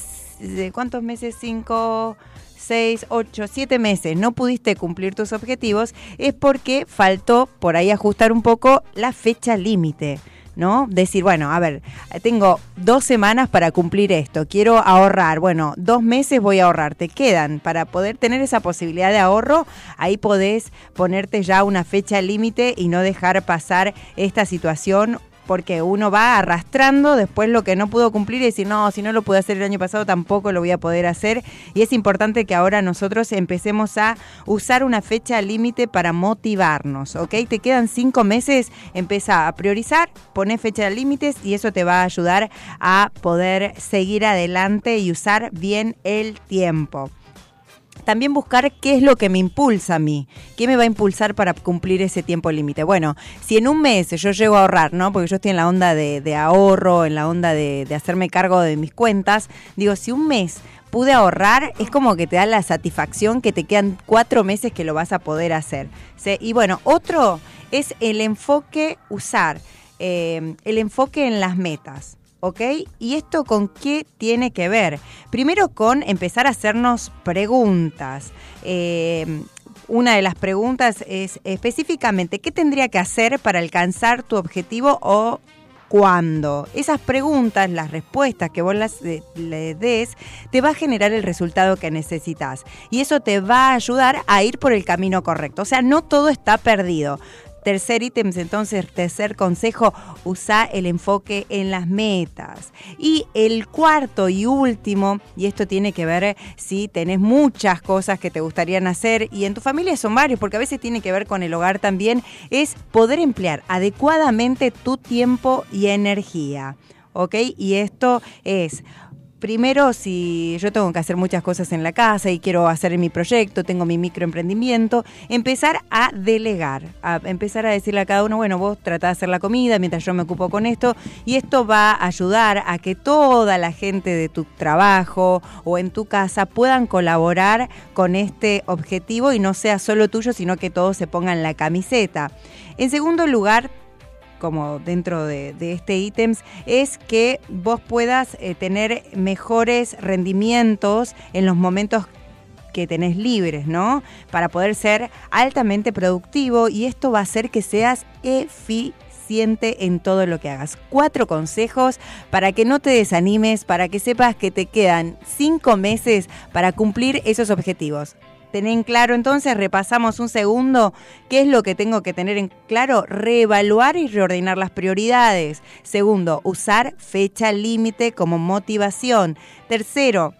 cuántos meses, cinco, seis, ocho, siete meses no pudiste cumplir tus objetivos, es porque faltó por ahí ajustar un poco la fecha límite. ¿No? Decir, bueno, a ver, tengo dos semanas para cumplir esto, quiero ahorrar, bueno, dos meses voy a ahorrar, te quedan. Para poder tener esa posibilidad de ahorro, ahí podés ponerte ya una fecha límite y no dejar pasar esta situación porque uno va arrastrando después lo que no pudo cumplir y decir, no, si no lo pude hacer el año pasado, tampoco lo voy a poder hacer. Y es importante que ahora nosotros empecemos a usar una fecha límite para motivarnos, ¿ok? Te quedan cinco meses, empieza a priorizar, pone fecha límites y eso te va a ayudar a poder seguir adelante y usar bien el tiempo también buscar qué es lo que me impulsa a mí, qué me va a impulsar para cumplir ese tiempo límite. Bueno, si en un mes yo llego a ahorrar, ¿no? Porque yo estoy en la onda de, ahorro, en la onda de, hacerme cargo de mis cuentas, digo, si un mes pude ahorrar, es como que te da la satisfacción que te quedan cuatro meses que lo vas a poder hacer. Y bueno, otro es el enfoque, usar eh, el enfoque en las metas. ¿Ok? ¿Y esto con qué tiene que ver? Primero con empezar a hacernos preguntas. Eh, una de las preguntas es específicamente, ¿qué tendría que hacer para alcanzar tu objetivo o cuándo? Esas preguntas, las respuestas que vos las, eh, le des, te va a generar el resultado que necesitas. Y eso te va a ayudar a ir por el camino correcto. O sea, no todo está perdido. Tercer ítem, entonces, tercer consejo, usa el enfoque en las metas. Y el cuarto y último, y esto tiene que ver si tenés muchas cosas que te gustarían hacer y en tu familia son varios, porque a veces tiene que ver con el hogar también, es poder emplear adecuadamente tu tiempo y energía. ¿Ok? Y esto es primero, si yo tengo que hacer muchas cosas en la casa y quiero hacer mi proyecto, tengo mi microemprendimiento, empezar a delegar, a empezar a decirle a cada uno, bueno, vos tratá de hacer la comida mientras yo me ocupo con esto, y esto va a ayudar a que toda la gente de tu trabajo o en tu casa puedan colaborar con este objetivo y no sea solo tuyo, sino que todos se pongan la camiseta. En segundo lugar, como dentro de, este ítems, es que vos puedas eh, tener mejores rendimientos en los momentos que tenés libres, ¿no? Para poder ser altamente productivo y esto va a hacer que seas eficiente en todo lo que hagas. Cuatro consejos para que no te desanimes, para que sepas que te quedan cinco meses para cumplir esos objetivos. Tener claro, entonces repasamos un segundo qué es lo que tengo que tener en claro, reevaluar y reordenar las prioridades. Segundo, usar fecha límite como motivación. Tercero,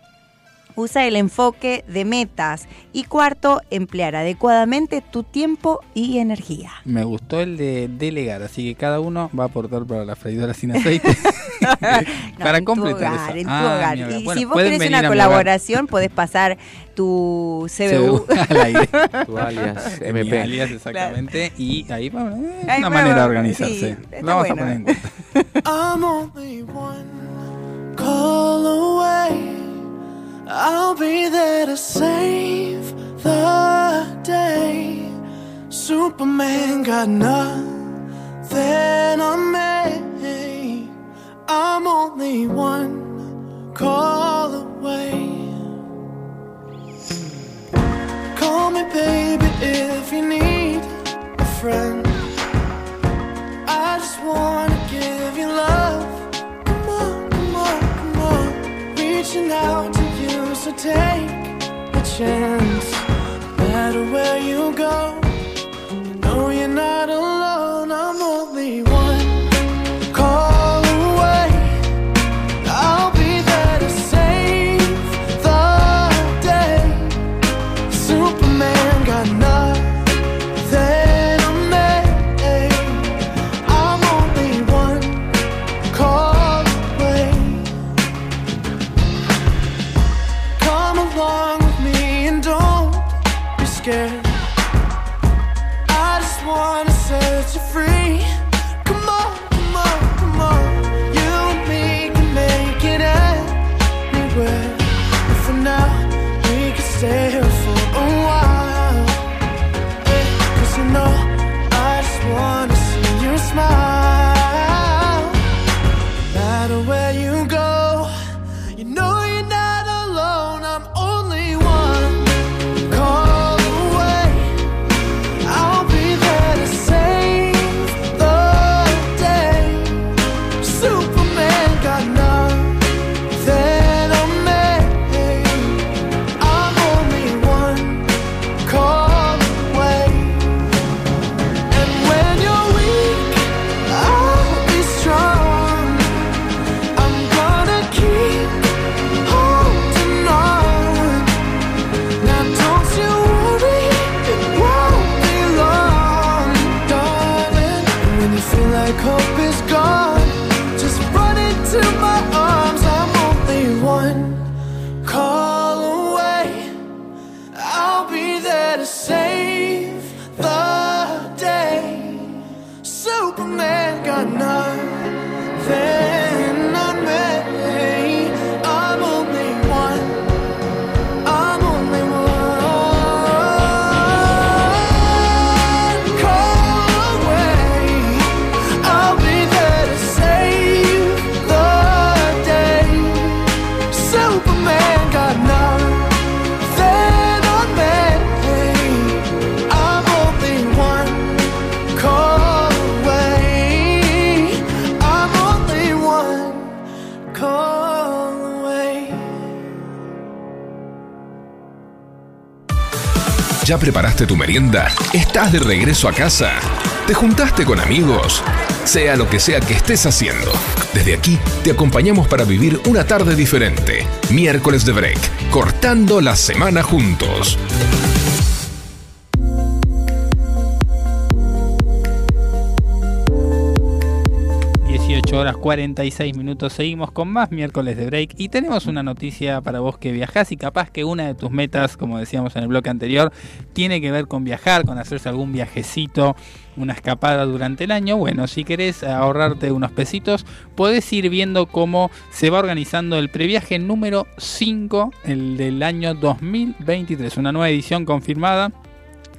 usa el enfoque de metas. Y cuarto, emplear adecuadamente tu tiempo y energía. Me gustó el de delegar, así que cada uno va a aportar para la freidora sin aceite. [laughs] No, [laughs] para en tu completar hogar, eso. en tu Ah, hogar. mi hogar. Y Bueno, si vos querés una mi hogar. colaboración, podés pasar tu CBU. [laughs] al aire. Tu alias, Mi MP. alias, exactamente. Y ahí va, eh, Ahí una manera de organizarse. sí, está Lo vamos a poner en cuenta. I'm only one call away. I'll be there to save the day. Superman got nothing on me. I'm only one call away. Call me, baby, if you need a friend. I just wanna give you love. Come on, come on, come on. Reaching out to so take a chance. No matter where you go, you know you're not alone. ¿Estás de regreso a casa? ¿Te juntaste con amigos? Sea lo que sea que estés haciendo, desde aquí te acompañamos para vivir una tarde diferente. Miércoles de Break, cortando la semana juntos. 18 horas 46 minutos. Seguimos con más miércoles de break y tenemos una noticia para vos que viajás y capaz que una de tus metas, como decíamos en el bloque anterior, tiene que ver con viajar, con hacerse algún viajecito, una escapada durante el año. Bueno, si querés ahorrarte unos pesitos, podés ir viendo cómo se va organizando el previaje número 5, el del año 2023, una nueva edición confirmada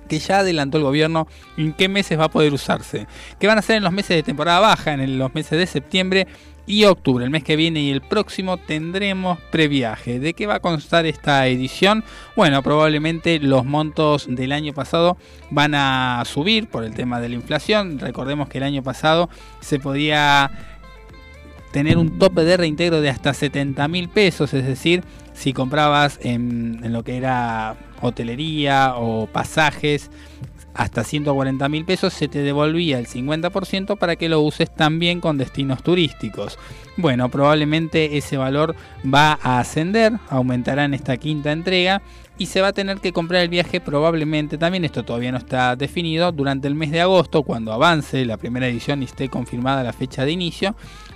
que ya adelantó el gobierno en qué meses va a poder usarse. Que van a ser en los meses de temporada baja, en los meses de septiembre y octubre. El mes que viene y el próximo tendremos previaje. ¿De qué va a constar esta edición? Bueno, probablemente los montos del año pasado van a subir por el tema de la inflación. Recordemos que el año pasado se podía tener un tope de reintegro de hasta 70 mil pesos, es decir, si comprabas en, en, lo que era hotelería o pasajes hasta 140 mil pesos, se te devolvía el 50% para que lo uses también con destinos turísticos. Bueno, probablemente ese valor va a ascender, aumentará en esta quinta entrega y se va a tener que comprar el viaje probablemente, también esto todavía no está definido, durante el mes de agosto, cuando avance la primera edición y esté confirmada la fecha de inicio,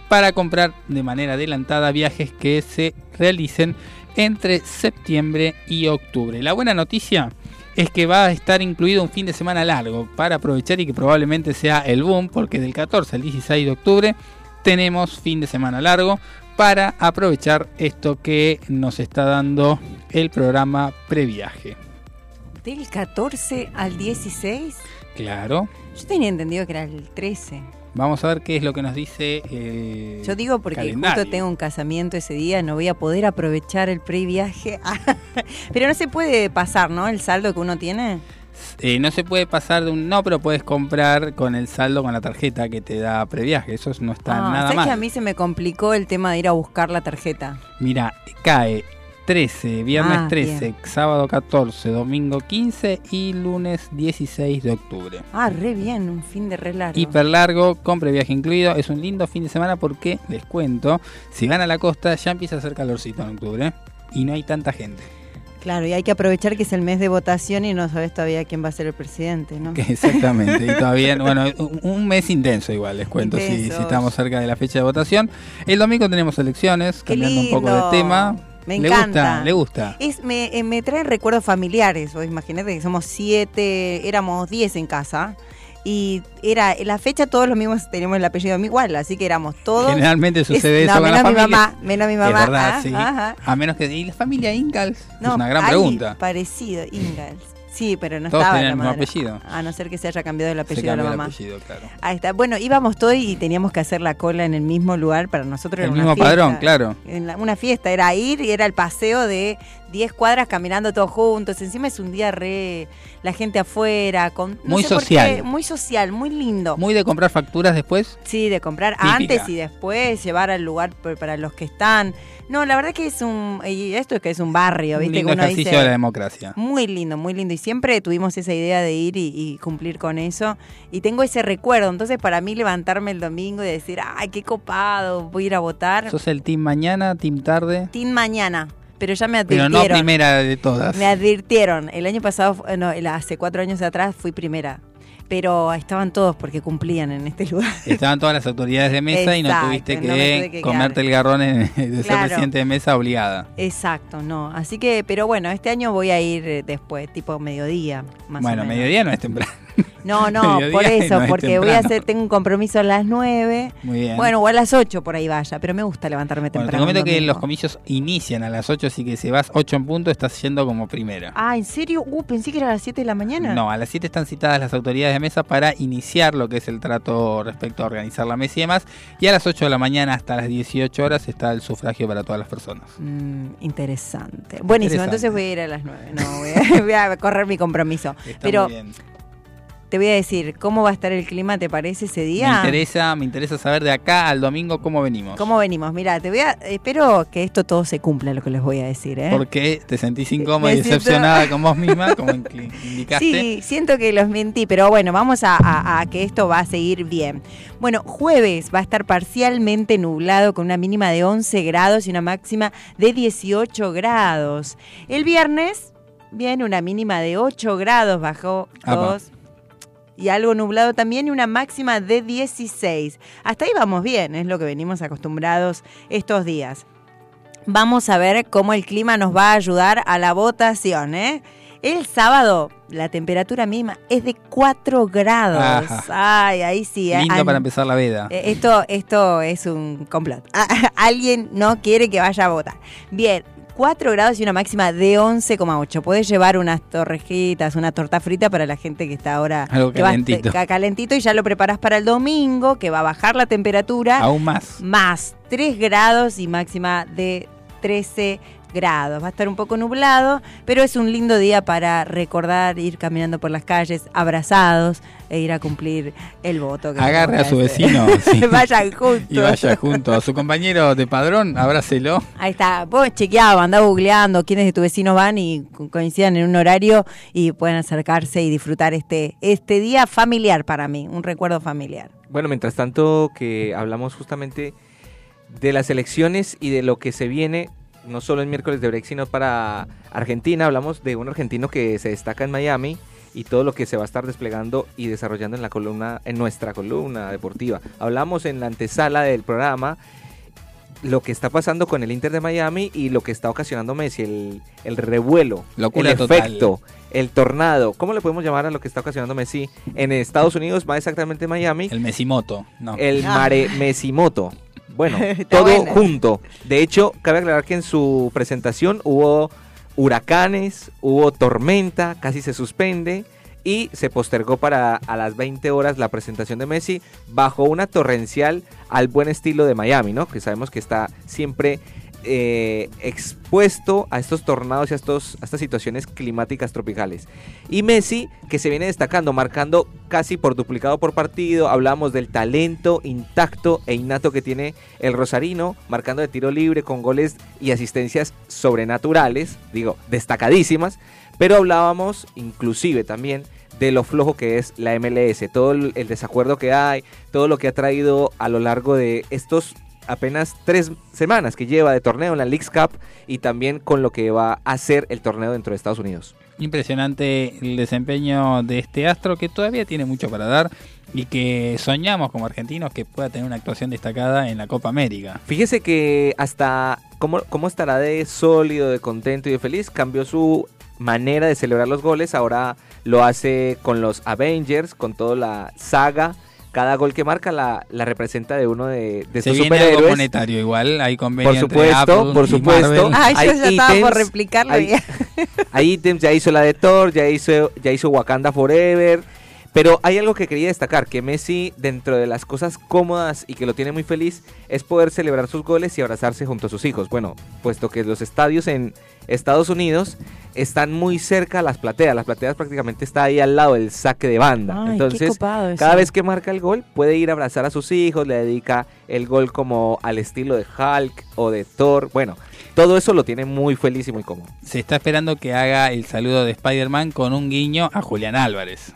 para comprar de manera adelantada viajes que se realicen entre septiembre y octubre. La buena noticia es que va a estar incluido un fin de semana largo para aprovechar y que probablemente sea el boom porque del 14 al 16 de octubre tenemos fin de semana largo para aprovechar esto que nos está dando el programa previaje. ¿Del 14 al 16? Claro. Yo tenía entendido que era el 13. Vamos a ver qué es lo que nos dice. Eh, Yo digo porque calendario. justo tengo un casamiento ese día, no voy a poder aprovechar el previaje. [laughs] pero no se puede pasar, ¿no? El saldo que uno tiene. Eh, no se puede pasar de un no, pero puedes comprar con el saldo con la tarjeta que te da previaje. Eso no está Ah, nada ¿sabes mal. que a mí se me complicó el tema de ir a buscar la tarjeta? Mira, cae 13, viernes Ah, 13, bien. sábado 14, domingo 15 y lunes 16 de octubre. Ah, re bien, un fin de re largo. Hiper largo, con previaje incluido. Es un lindo fin de semana porque, les cuento, si van a la costa ya empieza a hacer calorcito en octubre y no hay tanta gente. Claro, y hay que aprovechar que es el mes de votación y no sabes todavía quién va a ser el presidente, ¿no? [laughs] Exactamente, y todavía, [laughs] bueno, un, mes intenso igual, les cuento, si, si estamos cerca de la fecha de votación. El domingo tenemos elecciones, cambiando un poco de tema. Me ¿Le encanta. gusta? ¿Le gusta? Es, me, eh, me traen recuerdos familiares. O imagínate que somos siete, éramos diez en casa. Y era en la fecha todos los mismos teníamos el apellido igual, así que éramos todos. Generalmente sucede Es- eso no, con la menos mi mamá, menos mi Es mamá. verdad, ah, sí. A menos que... ¿Y la familia Ingalls? No, es una gran pregunta. Parecido, Ingalls. Sí, pero no Todos estaba la el mismo madre. apellido. A no ser que se haya cambiado el apellido de la cambió el mamá. apellido, claro. Ahí está. Bueno, íbamos todos y teníamos que hacer la cola en el mismo lugar. Para nosotros El era una mismo fiesta. padrón, claro. En la- una fiesta, era ir y era el paseo de 10 cuadras caminando todos juntos. Encima es un día re. La gente afuera. Con, no Muy sé por social. qué, muy social, muy lindo. Muy de comprar facturas después. Sí, de comprar Típica. antes y después, llevar al lugar para los que están. No, la verdad que es un. Y esto es que es un barrio, Un ¿viste? lindo Que uno ejercicio dice, de la democracia. muy lindo, muy lindo. Y siempre tuvimos esa idea de ir y, y cumplir con eso. Y tengo ese recuerdo. Entonces, para mí, levantarme el domingo y decir, ay, qué copado, voy a ir a votar. ¿Sos el team mañana, team tarde? Team mañana. Pero ya me Pero advirtieron. no primera de todas. Me advirtieron. El año pasado, no, hace cuatro años atrás, fui primera. Pero estaban todos porque cumplían en este [laughs] lugar. Estaban todas las autoridades de mesa y no tuviste que, comerte el garrón en- de ser presidente de mesa obligada. Exacto, no. Así que, pero bueno, este año voy a ir eh, después, tipo mediodía, más bueno, o menos. mediodía no es temprano. No, [laughs] no, por eso, no es porque voy a temprano. hacer, tengo un compromiso a las 9. Muy bien. Bueno, o a las 8 por ahí vaya, pero me gusta levantarme Bueno, te temprano. comento que los comicios inician a las 8, así que si vas 8 en punto estás yendo como primera. Ah, ¿en serio? Uh, pensé que era a las 7 de la mañana. No, a las 7 están citadas las autoridades de mesa para iniciar lo que es el trato respecto a organizar la mesa y demás. Y a las 8 de la mañana hasta las 18 horas está el sufragio para todas las personas. Mm, interesante. Buenísimo, Interesante. entonces voy a ir a las 9. No, voy a, [laughs] voy a correr mi compromiso. Está pero muy bien. Te voy a decir, ¿cómo va a estar el clima, te parece, ese Me día? interesa, me interesa saber de acá al domingo cómo venimos. ¿Cómo venimos? Mira, te voy a, espero que esto todo se cumpla, lo que les voy a decir, ¿eh? Porque te sentís incómoda y Me siento- decepcionada [laughs] con vos misma, como indicaste. Sí, siento que los mentí, pero bueno, vamos a, a- a que esto va a seguir bien. Bueno, jueves va a estar parcialmente nublado con una mínima de 11 grados y una máxima de 18 grados. El viernes, bien, una mínima de 8 grados, bajó Apa. 2 y algo nublado también y una máxima de 16. Hasta ahí vamos bien, es lo que venimos acostumbrados estos días. Vamos a ver cómo el clima nos va a ayudar a la votación, ¿eh? El sábado la temperatura mínima es de 4 grados. Ajá. Ay, ahí sí. ¿eh? Lindo An- para empezar la veda. eh, Esto, esto es un complot. [laughs] Alguien no quiere que vaya a votar. Bien, 4 grados y una máxima de 11,8. Puedes llevar unas torrejitas, una torta frita para la gente que está ahora Algo que va- calentito. ca- calentito y ya lo preparas para el domingo, que va a bajar la temperatura Aún más. más 3 grados y máxima de 13 grados. Va a estar un poco nublado, pero es un lindo día para recordar ir caminando por las calles abrazados e ir a cumplir el voto. que Agarre a su vecino. [laughs] sí. Vayan juntos. Y vaya junto a su compañero de padrón, abrácelo. Ahí está, vos chequeado, andá googleando quiénes de tus vecinos van y co- coincidan en un horario y pueden acercarse y disfrutar este, este día familiar para mí, un recuerdo familiar. Bueno, mientras tanto que hablamos justamente de las elecciones y de lo que se viene, no solo en miércoles de break, sino para Argentina, hablamos de un argentino que se destaca en Miami y todo lo que se va a estar desplegando y desarrollando en la columna, en nuestra columna deportiva. Hablamos en la antesala del programa lo que está pasando con el Inter de Miami y lo que está ocasionando Messi, el, el revuelo, Locura el total. efecto, el tornado. ¿Cómo le podemos llamar a lo que está ocasionando Messi en Estados Unidos, más exactamente en Miami? El Mesimoto. No. El Ah. [laughs] Mare Mesimoto. Bueno, [laughs] todo buena. junto. De hecho, cabe aclarar que en su presentación hubo huracanes, hubo tormenta, casi se suspende y se postergó para a las 20 horas la presentación de Messi bajo una torrencial al buen estilo de Miami, ¿no? Que sabemos que está siempre eh, expuesto a estos tornados y a, estos, estas situaciones climáticas tropicales. Y Messi, que se viene destacando, marcando casi por duplicado por partido. Hablamos del talento intacto e innato que tiene el Rosarino, marcando de tiro libre con goles y asistencias sobrenaturales, digo, destacadísimas. Pero hablábamos inclusive también de lo flojo que es la MLS, todo el desacuerdo que hay, todo lo que ha traído a lo largo de estos apenas tres semanas que lleva de torneo en la Leagues Cup y también con lo que va a hacer el torneo dentro de Estados Unidos. Impresionante el desempeño de este astro que todavía tiene mucho para dar y que soñamos como argentinos que pueda tener una actuación destacada en la Copa América. Fíjese que hasta cómo, cómo estará de sólido, de contento y de feliz, cambió su manera de celebrar los goles, ahora lo hace con los Avengers, con toda la saga. Cada gol que marca la, la representa de uno de, de Se estos viene algo superhéroes. monetario igual, hay convenio Por entre supuesto, Apple por supuesto. Marvel. Ay, yo Hay ya estaba por ítems, replicarlo. hay- ya. [laughs] Hay ítems, ya hizo la de Thor, ya hizo, ya hizo Wakanda Forever. Pero hay algo que quería destacar, que Messi, dentro de las cosas cómodas y que lo tiene muy feliz, es poder celebrar sus goles y abrazarse junto a sus hijos. Bueno, puesto que los estadios en Estados Unidos están muy cerca a las plateas. Las plateas prácticamente está ahí al lado del saque de banda. Ay, Entonces, cada vez que marca el gol, puede ir a abrazar a sus hijos, le dedica el gol como al estilo de Hulk o de Thor. Bueno, todo eso lo tiene muy feliz y muy cómodo. Se está esperando que haga el saludo de Spider-Man con un guiño a Julián Álvarez.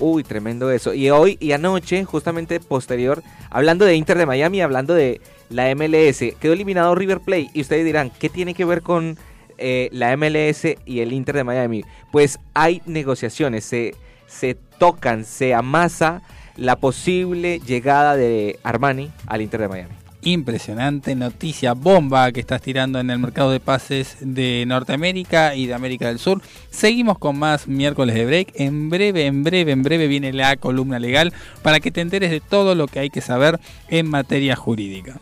Uy, tremendo eso. Y hoy y anoche, justamente posterior, hablando de Inter de Miami, hablando de la MLS, quedó eliminado River Plate. Y ustedes dirán, ¿qué tiene que ver con eh, la MLS y el Inter de Miami? Pues hay negociaciones, se, se tocan, se amasa la posible llegada de Armani al Inter de Miami. Impresionante noticia bomba que estás tirando en el mercado de pases de Norteamérica y de América del Sur. Seguimos con más miércoles de break. En breve, en breve, en breve viene la columna legal para que te enteres de todo lo que hay que saber en materia jurídica.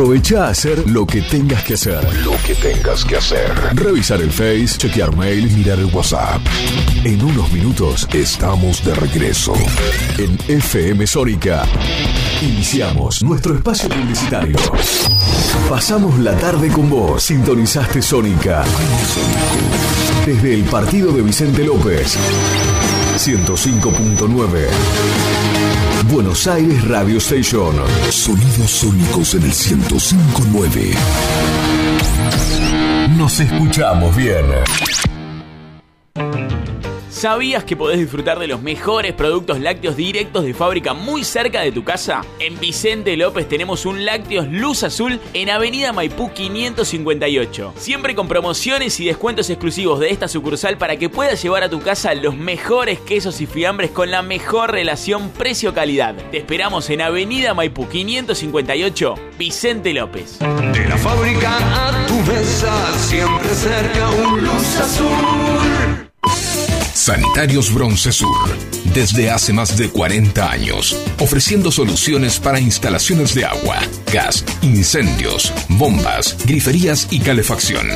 Aprovecha a hacer lo que tengas que hacer. Lo que tengas que hacer. Revisar el Face, chequear mail, mirar el WhatsApp. En unos minutos estamos de regreso. En FM Sónica. Iniciamos nuestro espacio publicitario. Pasamos la tarde con vos. Sintonizaste Sónica. Desde el partido de Vicente López. 105.9. Buenos Aires Radio Station. Sonidos sónicos en el 1059. Nos escuchamos bien. ¿Sabías que podés disfrutar de los mejores productos lácteos directos de fábrica muy cerca de tu casa? En Vicente López tenemos un Lácteos Luz Azul en Avenida Maipú 558. Siempre con promociones y descuentos exclusivos de esta sucursal para que puedas llevar a tu casa los mejores quesos y fiambres con la mejor relación precio-calidad. Te esperamos en Avenida Maipú 558, Vicente López. De la fábrica a tu mesa, siempre cerca un luz azul. Sanitarios Bronce Sur. Desde hace más de 40 años, ofreciendo soluciones para instalaciones de agua, gas, incendios, bombas, griferías y calefacción.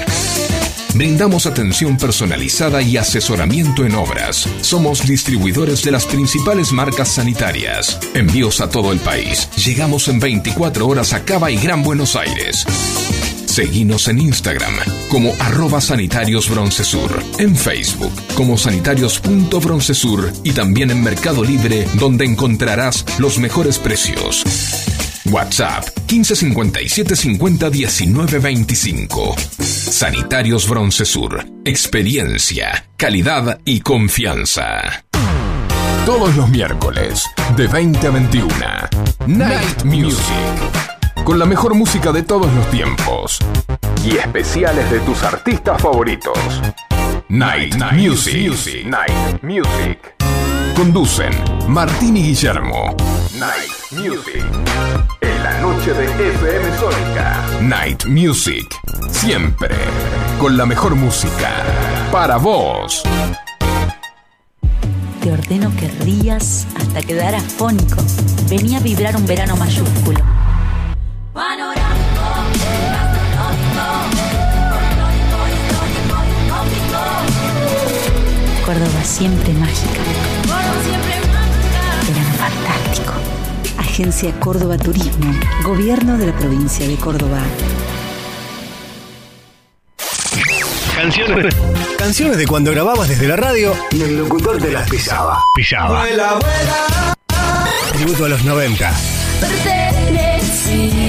Brindamos atención personalizada y asesoramiento en obras. Somos distribuidores de las principales marcas sanitarias. Envíos a todo el país. Llegamos en 24 horas a Cava y Gran Buenos Aires. Seguinos en Instagram como arroba sanitarios broncesur, en Facebook como sanitarios.broncesur y también en Mercado Libre donde encontrarás los mejores precios. WhatsApp 1557 50 19 25. Sanitarios Broncesur. Experiencia, calidad y confianza. Todos los miércoles, de 20 a 21. Night Music. Con la mejor música de todos los tiempos. Y especiales de tus artistas favoritos. Night, Music. Night Music. Conducen Martín y Guillermo. Night Music. En la noche de FM Sónica. Night Music. Siempre. Con la mejor música. Para vos. Te ordeno que rías hasta quedar afónico. Venía a vibrar un verano mayúsculo. Panorámico, gastronómico, folclórico, Córdoba siempre mágica. Verano fantástico. Agencia Córdoba Turismo. Gobierno de la provincia de Córdoba. Canciones. Canciones de cuando grababas desde la radio y el locutor te las pisaba. Pisaba. Tributo a los 90. Perteneciste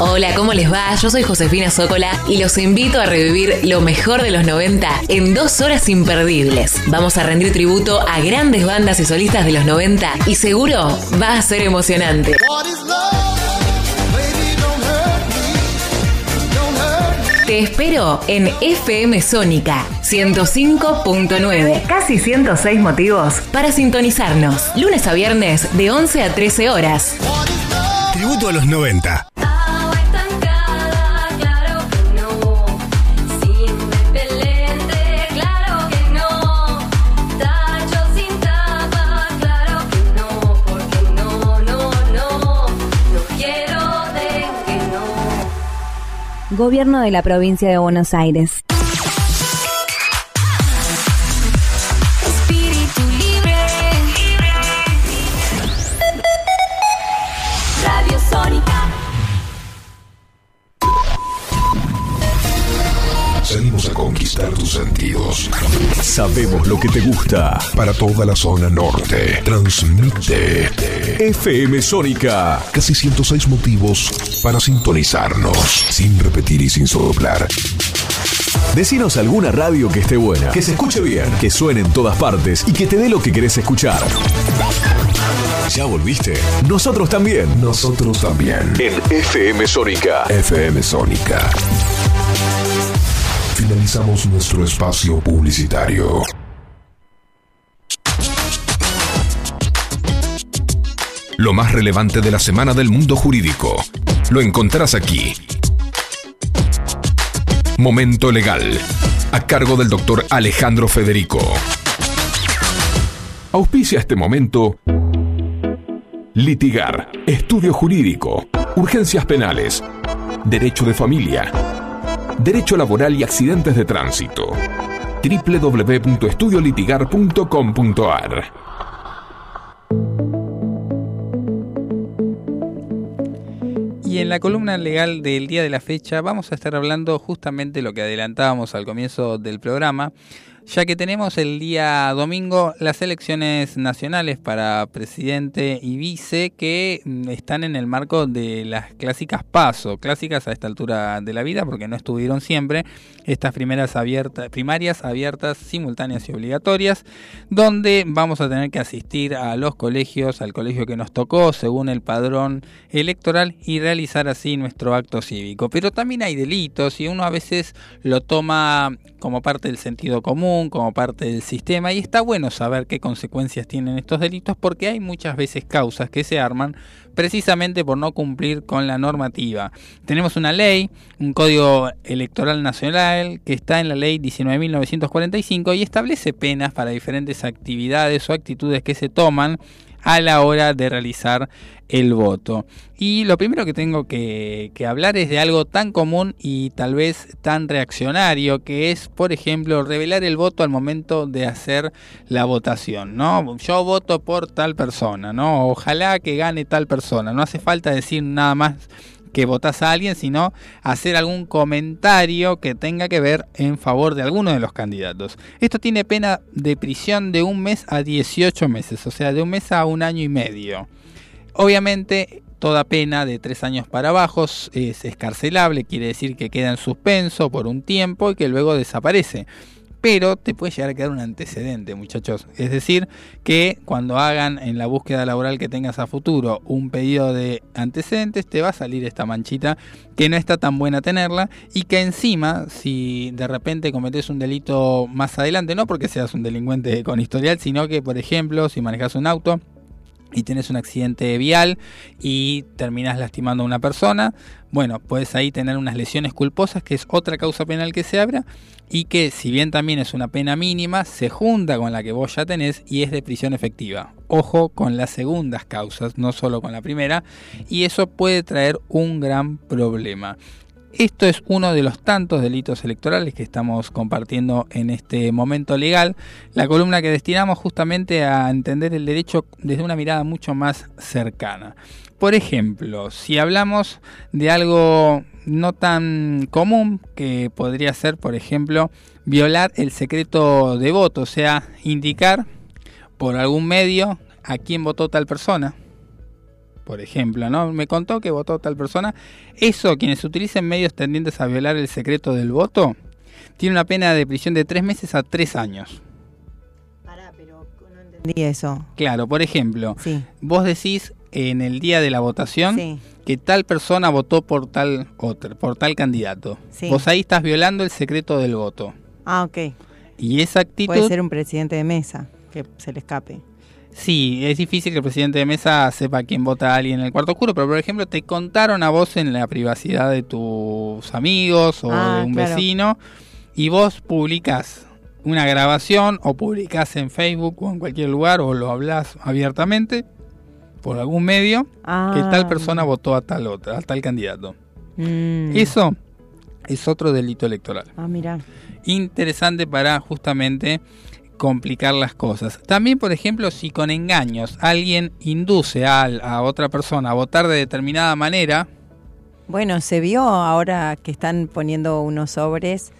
Hola, ¿cómo les va? Yo soy Josefina Zócola y los invito a revivir lo mejor de los 90 en dos horas imperdibles. Vamos a rendir tributo a grandes bandas y solistas de los 90 y seguro va a ser emocionante. Te espero en FM Sónica 105.9. Casi 106 motivos para sintonizarnos. Lunes a viernes de 11 a 13 horas. Tributo a los 90. Gobierno de la provincia de Buenos Aires. Sabemos lo que te gusta. Para toda la zona norte. Transmite. FM Sónica. Casi 106 motivos para sintonizarnos. Sin repetir y sin soplar. Decinos alguna radio que esté buena, que se escuche bien, que suene en todas partes y que te dé lo que querés escuchar. ¿Ya volviste? Nosotros también. Nosotros también. En FM Sónica. FM Sónica. Finalizamos nuestro espacio publicitario. Lo más relevante de la semana del mundo jurídico. Lo encontrarás aquí. Momento Legal. A cargo del doctor Alejandro Federico. Auspicia este momento. Litigar. Estudio jurídico. Urgencias penales. Derecho de familia. Derecho laboral y accidentes de tránsito. www.estudiolitigar.com.ar Y en la columna legal del día de la fecha vamos a estar hablando justamente lo que adelantábamos al comienzo del programa, ya que tenemos el día domingo las elecciones nacionales para presidente y vice que mm, están en el marco de las clásicas PASO, clásicas a esta altura de la vida porque no estuvieron siempre, estas primeras abiertas, primarias abiertas, simultáneas y obligatorias, donde vamos a tener que asistir a los colegios, al colegio que nos tocó según el padrón electoral y realizar así nuestro acto cívico. Pero también hay delitos y uno a veces lo toma como parte del sentido común, como parte del sistema y está bueno saber qué consecuencias tienen estos delitos porque hay muchas veces causas que se arman precisamente por no cumplir con la normativa. Tenemos una ley, un código electoral nacional que está en la ley 19.945 y establece penas para diferentes actividades o actitudes que se toman a la hora de realizar el voto. Y lo primero que tengo que, hablar es de algo tan común y tal vez tan reaccionario, que es, por ejemplo, revelar el voto al momento de hacer la votación, ¿no? Yo voto por tal persona, ¿no? Ojalá que gane tal persona. No hace falta decir nada más que votas a alguien, sino hacer algún comentario que tenga que ver en favor de alguno de los candidatos. Esto tiene pena de prisión de un mes a 18 meses, o sea, de un mes a un año y medio. Obviamente, toda pena de tres años para abajo es escarcelable, quiere decir que queda en suspenso por un tiempo y que luego desaparece pero te puede llegar a quedar un antecedente, muchachos. Es decir, que cuando hagan en la búsqueda laboral que tengas a futuro un pedido de antecedentes, te va a salir esta manchita que no está tan buena tenerla y que encima, si de repente cometes un delito más adelante, no porque seas un delincuente con historial, sino que, por ejemplo, si manejas un auto, y tienes un accidente vial y terminas lastimando a una persona, bueno, puedes ahí tener unas lesiones culposas, que es otra causa penal que se abra, y que si bien también es una pena mínima, se junta con la que vos ya tenés y es de prisión efectiva. Ojo con las segundas causas, no solo con la primera, y eso puede traer un gran problema. Esto es uno de los tantos delitos electorales que estamos compartiendo en este momento legal, la columna que destinamos justamente a entender el derecho desde una mirada mucho más cercana. Por ejemplo, si hablamos de algo no tan común que podría ser, por ejemplo, violar el secreto de voto, o sea, indicar por algún medio a quién votó tal persona. Por ejemplo, ¿no? Me contó que votó tal persona. Eso, quienes utilicen medios tendientes a violar el secreto del voto, tiene una pena de prisión de tres meses a tres años. Entendí eso. Claro, por ejemplo, Sí. vos decís en el día de la votación Sí. que tal persona votó por tal otro, por tal candidato. Sí. Vos ahí estás violando el secreto del voto. Ah, ok. Y esa actitud Puede ser un presidente de mesa que se le escape. Sí, es difícil que el presidente de mesa sepa quién vota a alguien en el cuarto oscuro, pero por ejemplo te contaron a vos en la privacidad de tus amigos o Ah, de un claro. vecino y vos publicás una grabación o publicás en Facebook o en cualquier lugar o lo hablas abiertamente por algún medio que Ah. tal persona votó a tal otra, a tal candidato. Mm. Eso es otro delito electoral Ah, mira. interesante para justamente complicar las cosas. También, por ejemplo, si con engaños alguien induce a, otra persona a votar de determinada manera, Bueno, se vio ahora que están poniendo unos sobres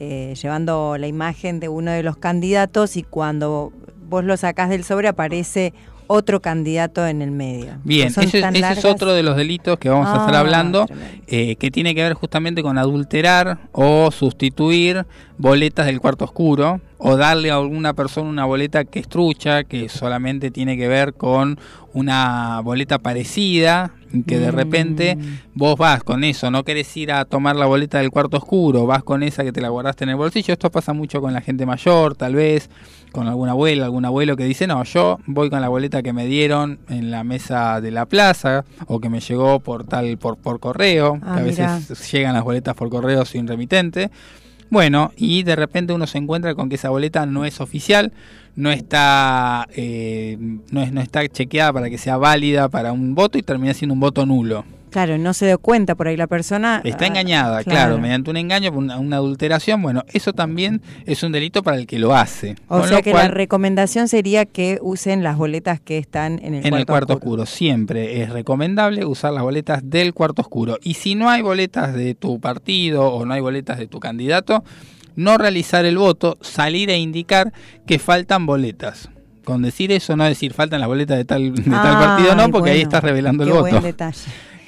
eh, llevando la imagen de uno de los candidatos y cuando vos lo sacás del sobre aparece otro candidato en el medio. bien, ese, es otro de los delitos que vamos a estar Ah, hablando, eh, que tiene que ver justamente con adulterar o sustituir boletas del cuarto oscuro o darle a alguna persona una boleta que es trucha, que solamente tiene que ver con una boleta parecida, que de Mm. repente vos vas con eso, no querés ir a tomar la boleta del cuarto oscuro, vas con esa que te la guardaste en el bolsillo. Esto pasa mucho con la gente mayor, tal vez, con alguna abuela, algún abuelo que dice, no, yo voy con la boleta que me dieron en la mesa de la plaza o que me llegó por tal, por, por correo, Ah, que a mirá. veces llegan las boletas por correo sin remitente. Bueno, y de repente uno se encuentra con que esa boleta no es oficial, no está, eh, no, es, no está chequeada para que sea válida para un voto y termina siendo un voto nulo. Claro, no se dio cuenta por ahí la persona. Está ah, engañada, claro. mediante un engaño, una, una adulteración. Bueno, eso también es un delito para el que lo hace. O sea que cual, la recomendación sería que usen las boletas que están en el en cuarto, el cuarto oscuro. oscuro. siempre es recomendable usar las boletas del cuarto oscuro. Y si no hay boletas de tu partido o no hay boletas de tu candidato, no realizar el voto, salir e indicar que faltan boletas. Con decir eso, no decir faltan las boletas de tal, de tal partido, no, porque ahí estás revelando el qué voto. buen [laughs] detalle.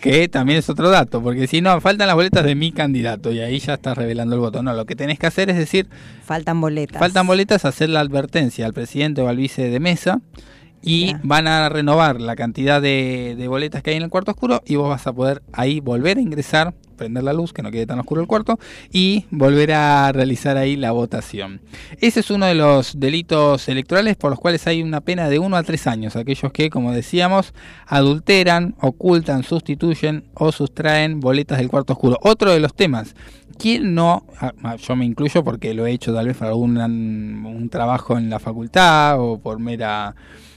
Que también es otro dato, porque si no, faltan las boletas de mi candidato y ahí ya estás revelando el voto. No, lo que tenés que hacer es decir, Faltan boletas. faltan boletas, hacer la advertencia al presidente o al vice de mesa y van a renovar la cantidad de, de boletas que hay en el cuarto oscuro y vos vas a poder ahí volver a ingresar, prender la luz, que no quede tan oscuro el cuarto, y volver a realizar ahí la votación. Ese es uno de los delitos electorales por los cuales hay una pena de 1 a 3 años. Aquellos que, como decíamos, adulteran, ocultan, sustituyen o sustraen boletas del cuarto oscuro. Otro de los temas. ¿Quién no? ah, ah, Yo me incluyo porque lo he hecho tal vez para algún un trabajo en la facultad o por mera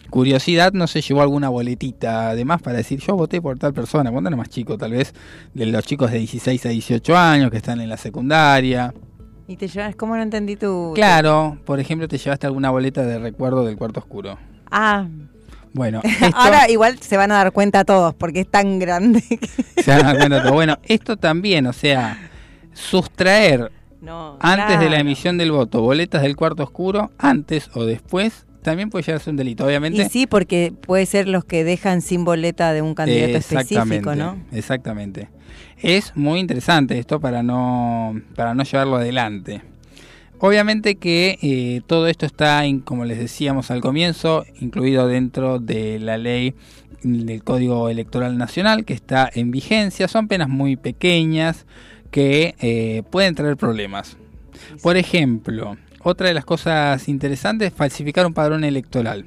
curiosidad, no se llevó alguna boletita además para decir yo voté por tal persona, cuando era más chico tal vez, de los chicos de 16 a 18 años que están en la secundaria. Y te llevas, ¿cómo no entendí tu...? Claro, por ejemplo, te llevaste alguna boleta de recuerdo del cuarto oscuro. Ah, Bueno, [laughs] esto ahora igual se van a dar cuenta todos porque es tan grande. [laughs] que- se van a dar cuenta todo. Bueno, esto también, o sea, sustraer No, antes de la emisión del voto boletas del cuarto oscuro, antes o después, también puede llegar a ser un delito, obviamente. Y sí, porque puede ser los que dejan sin boleta de un candidato específico, ¿no? Exactamente. Es muy interesante esto para no, para no llevarlo adelante. Obviamente que eh, todo esto está, in- como les decíamos al comienzo, incluido dentro de la ley del Código Electoral Nacional que está en vigencia. Son penas muy pequeñas que eh, pueden traer problemas. Por ejemplo, otra de las cosas interesantes es falsificar un padrón electoral.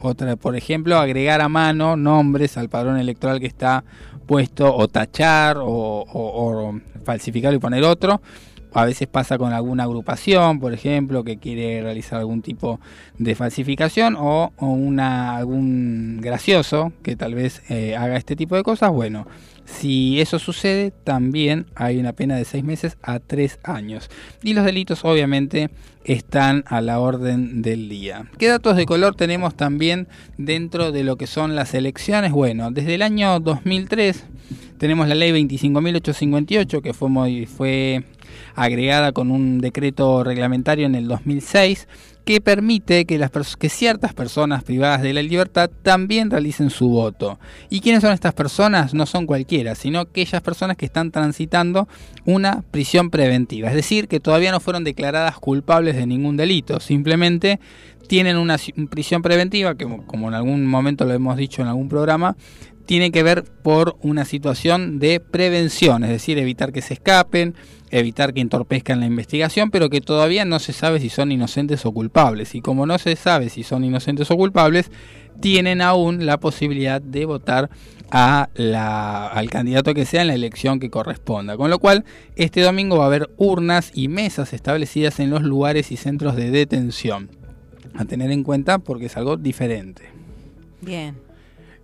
Otra, por ejemplo, agregar a mano nombres al padrón electoral que está puesto o tachar o, o- o falsificar y poner otro. A veces pasa con alguna agrupación, por ejemplo, que quiere realizar algún tipo de falsificación o, o algún gracioso que tal vez eh, haga este tipo de cosas. Bueno, Si eso sucede, también hay una pena de seis meses a tres años. Y los delitos, obviamente, están a la orden del día. ¿Qué datos de color tenemos también dentro de lo que son las elecciones? Bueno, desde el año 2003 tenemos la ley 25.858 que fue, fue agregada con un decreto reglamentario en el 2006 que permite que, las que ciertas personas privadas de la libertad también realicen su voto. ¿Y quiénes son estas personas? No son cualquiera, sino aquellas personas que están transitando una prisión preventiva. Es decir, que todavía no fueron declaradas culpables de ningún delito, simplemente tienen una si- prisión preventiva, que como en algún momento lo hemos dicho en algún programa, tiene que ver por una situación de prevención, es decir, evitar que se escapen, evitar que entorpezcan la investigación, pero que todavía no se sabe si son inocentes o culpables. Y como no se sabe si son inocentes o culpables, tienen aún la posibilidad de votar a la- al candidato que sea en la elección que corresponda. Con lo cual, este domingo va a haber urnas y mesas establecidas en los lugares y centros de detención. A tener en cuenta porque es algo diferente. Bien.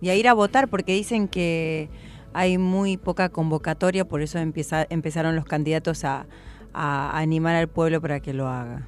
Y a ir a votar porque dicen que hay muy poca convocatoria, por eso empieza- empezaron los candidatos a, animar al pueblo para que lo haga.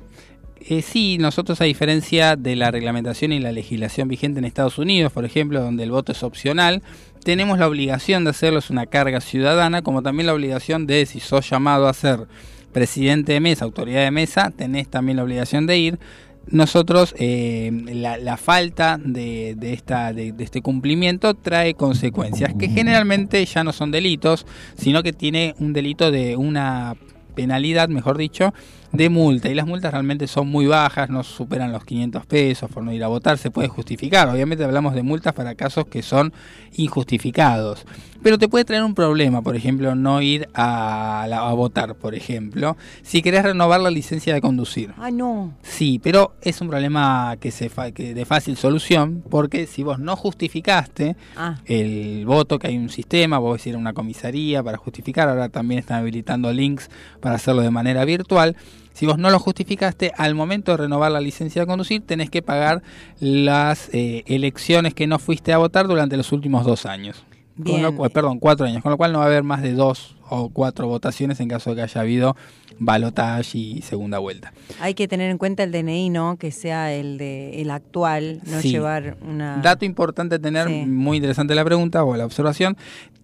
Eh, sí, nosotros a diferencia de la reglamentación y la legislación vigente en Estados Unidos, por ejemplo, donde el voto es opcional, tenemos la obligación de hacerlo, es una carga ciudadana, como también la obligación de, si sos llamado a ser presidente de mesa, autoridad de mesa, tenés también la obligación de ir. Nosotros, eh, la, la falta de, de esta, de, de este cumplimiento trae consecuencias que generalmente ya no son delitos, sino que tiene un delito de una penalidad, mejor dicho, de multa. Y las multas realmente son muy bajas, no superan los 500 pesos por no ir a votar. Se puede justificar. Obviamente hablamos de multas para casos que son injustificados. Pero te puede traer un problema, por ejemplo, no ir a, la- a votar, por ejemplo, si querés renovar la licencia de conducir. Ah, no. Sí, pero es un problema que se fa- que de fácil solución, porque si vos no justificaste Ah. el voto, que hay un sistema, vos ir a una comisaría para justificar, ahora también están habilitando links para hacerlo de manera virtual. Si vos no lo justificaste, al momento de renovar la licencia de conducir, tenés que pagar las eh, elecciones que no fuiste a votar durante los últimos dos años. Con lo perdón, cuatro años, con lo cual no va a haber más de dos o cuatro votaciones en caso de que haya habido balotaje y segunda vuelta. Hay que tener en cuenta el DNI, ¿no? Que sea el de el actual, no Sí. llevar una... Dato importante a tener, Sí. muy interesante la pregunta o la observación.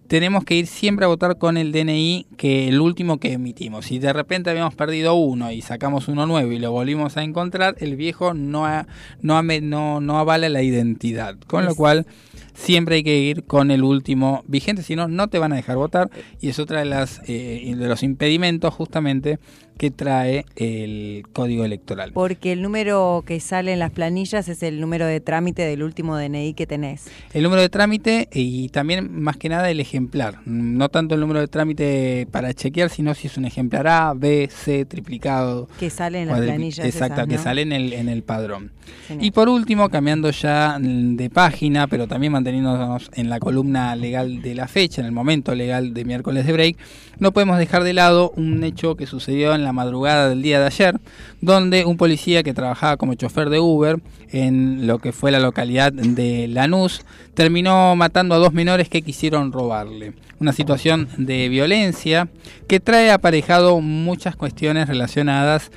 Tenemos que ir siempre a votar con el DNI que el último que emitimos. Si de repente habíamos perdido uno y sacamos uno nuevo y lo volvimos a encontrar, el viejo no, ha- no, no, no avala la identidad. Con lo cual, siempre hay que ir con el último vigente, si no, no te van a dejar votar. Y es otra de, las, eh, de los impedimentos justamente que trae el código electoral. Porque el número que sale en las planillas es el número de trámite del último DNI que tenés. El número de trámite y también más que nada el ejemplar. No tanto el número de trámite para chequear, sino si es un ejemplar A, B, C, triplicado. Que sale en las planillas Exacto, esas, que sale en el, en el padrón. Y por último, cambiando ya de página, pero también manteniéndonos en la columna legal de la fecha, en el momento legal de miércoles de break, no podemos dejar de lado un hecho que sucedió en la madrugada del día de ayer, donde un policía que trabajaba como chofer de Uber en lo que fue la localidad de Lanús terminó matando a dos menores que quisieron robarle. Una situación de violencia que trae aparejado muchas cuestiones relacionadas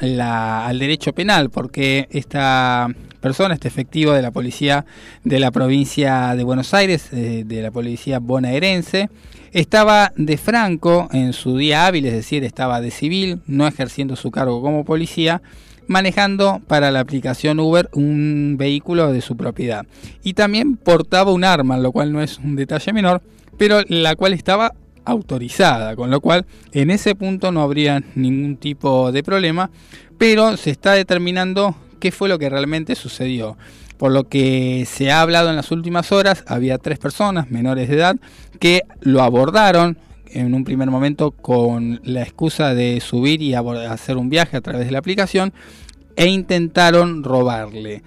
la- al derecho penal, porque esta persona, este efectivo de la policía de la provincia de Buenos Aires, eh, de la policía bonaerense, estaba de franco en su día hábil, es decir, estaba de civil, no ejerciendo su cargo como policía, manejando para la aplicación Uber un vehículo de su propiedad. Y también portaba un arma, lo cual no es un detalle menor, pero la cual estaba autorizada, con lo cual en ese punto no habría ningún tipo de problema, pero se está determinando qué fue lo que realmente sucedió. Por lo que se ha hablado en las últimas horas, había tres personas menores de edad que lo abordaron en un primer momento con la excusa de subir y hacer un viaje a través de la aplicación e intentaron robarle.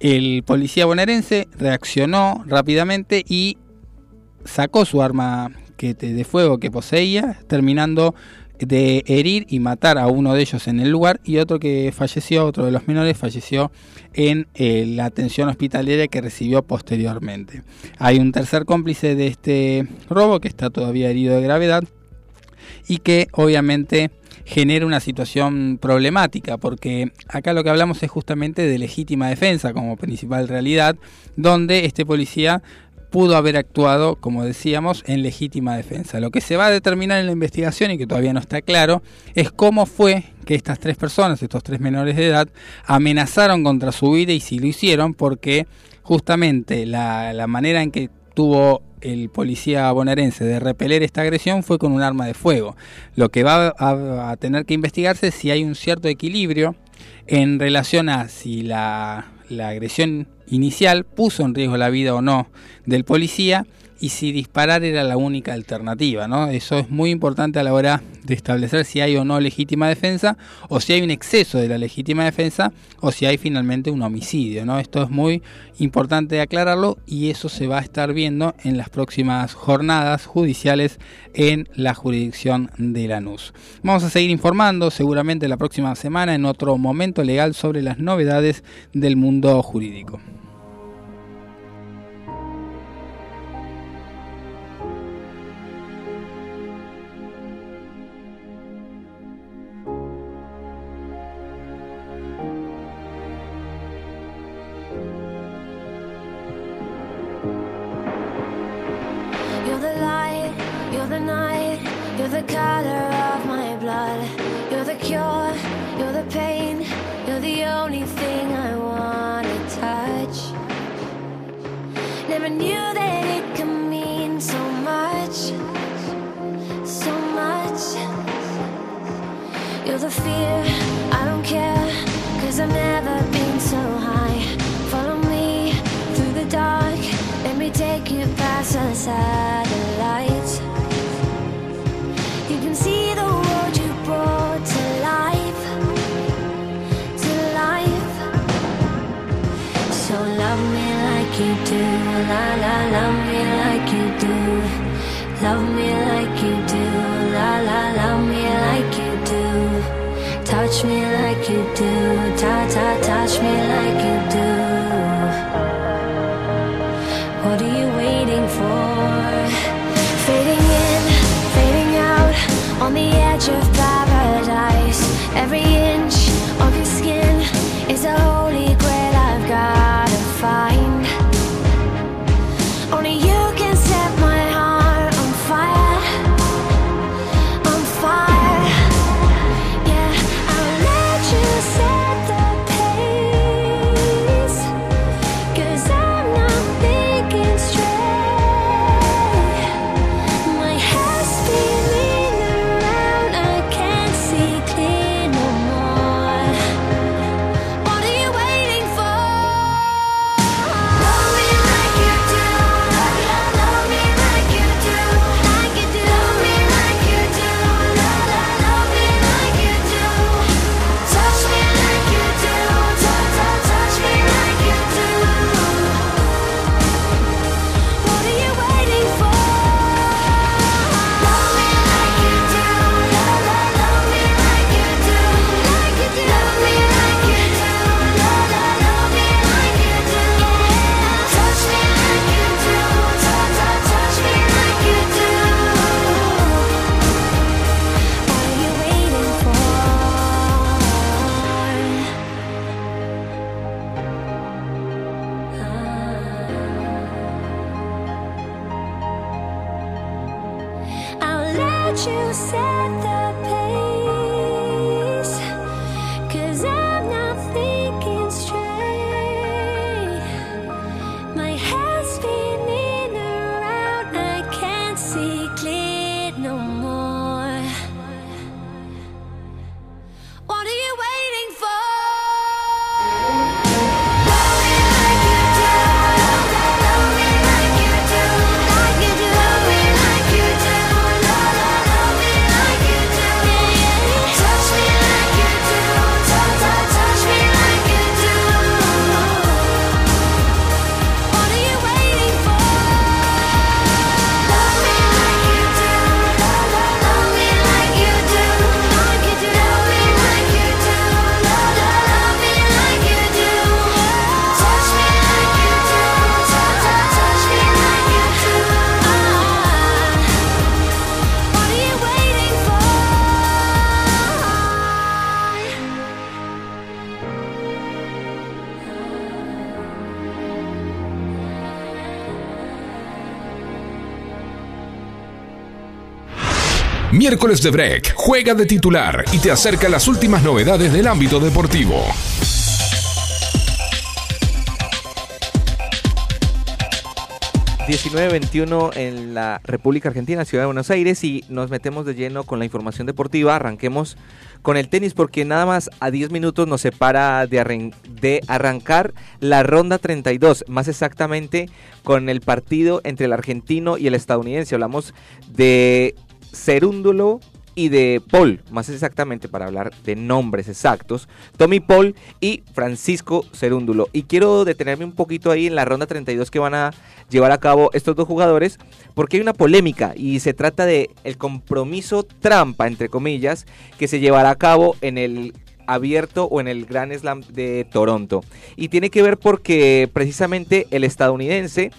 El policía bonaerense reaccionó rápidamente y sacó su arma de fuego que poseía, terminando de herir y matar a uno de ellos en el lugar y otro que falleció, otro de los menores falleció en eh, la atención hospitalaria que recibió posteriormente. Hay un tercer cómplice de este robo que está todavía herido de gravedad y que obviamente genera una situación problemática, porque acá lo que hablamos es justamente de legítima defensa como principal realidad, donde este policía pudo haber actuado, como decíamos, en legítima defensa. Lo que se va a determinar en la investigación y que todavía no está claro es cómo fue que estas tres personas, estos tres menores de edad, amenazaron contra su vida y si lo hicieron porque justamente la, la manera en que tuvo el policía bonaerense de repeler esta agresión fue con un arma de fuego. Lo que va a, tener que investigarse es si hay un cierto equilibrio en relación a si la agresión inicial puso en riesgo la vida o no del policía y si disparar era la única alternativa, ¿no? Eso es muy importante a la hora de establecer si hay o no legítima defensa o si hay un exceso de la legítima defensa o si hay finalmente un homicidio, ¿no? Esto es muy importante aclararlo y eso se va a estar viendo en las próximas jornadas judiciales en la jurisdicción de Lanús. Vamos a seguir informando seguramente la próxima semana en otro momento legal sobre las novedades del mundo jurídico. You're the fear, I don't care, cause I've never been so high. Follow me through the dark, let me take you past the satellites. You can see the world you brought to life, to life. So love me like you do, la la, love me like you do. Love me like you do, Touch me like you do, ta ta, touch me like you do. What are you waiting for? Fading in, fading out, on the edge of paradise. Every inch Miércoles de Break juega de titular y te acerca las últimas novedades del ámbito deportivo. ...19-21 en la República Argentina, Ciudad de Buenos Aires... ...y nos metemos de lleno con la información deportiva... ...arranquemos con el tenis porque nada más a 10 minutos nos separa de, de arrancar la ronda 32, más exactamente con el partido entre el argentino y el estadounidense. Hablamos de Cerúndulo y de Paul, más exactamente para hablar de nombres exactos, Tommy Paul y Francisco Cerúndulo. Y quiero detenerme un poquito ahí en la ronda 32 que van a llevar a cabo estos dos jugadores, porque hay una polémica y se trata de el compromiso trampa, entre comillas, que se llevará a cabo en el abierto o en el Grand Slam de Toronto. Y tiene que ver porque precisamente el estadounidense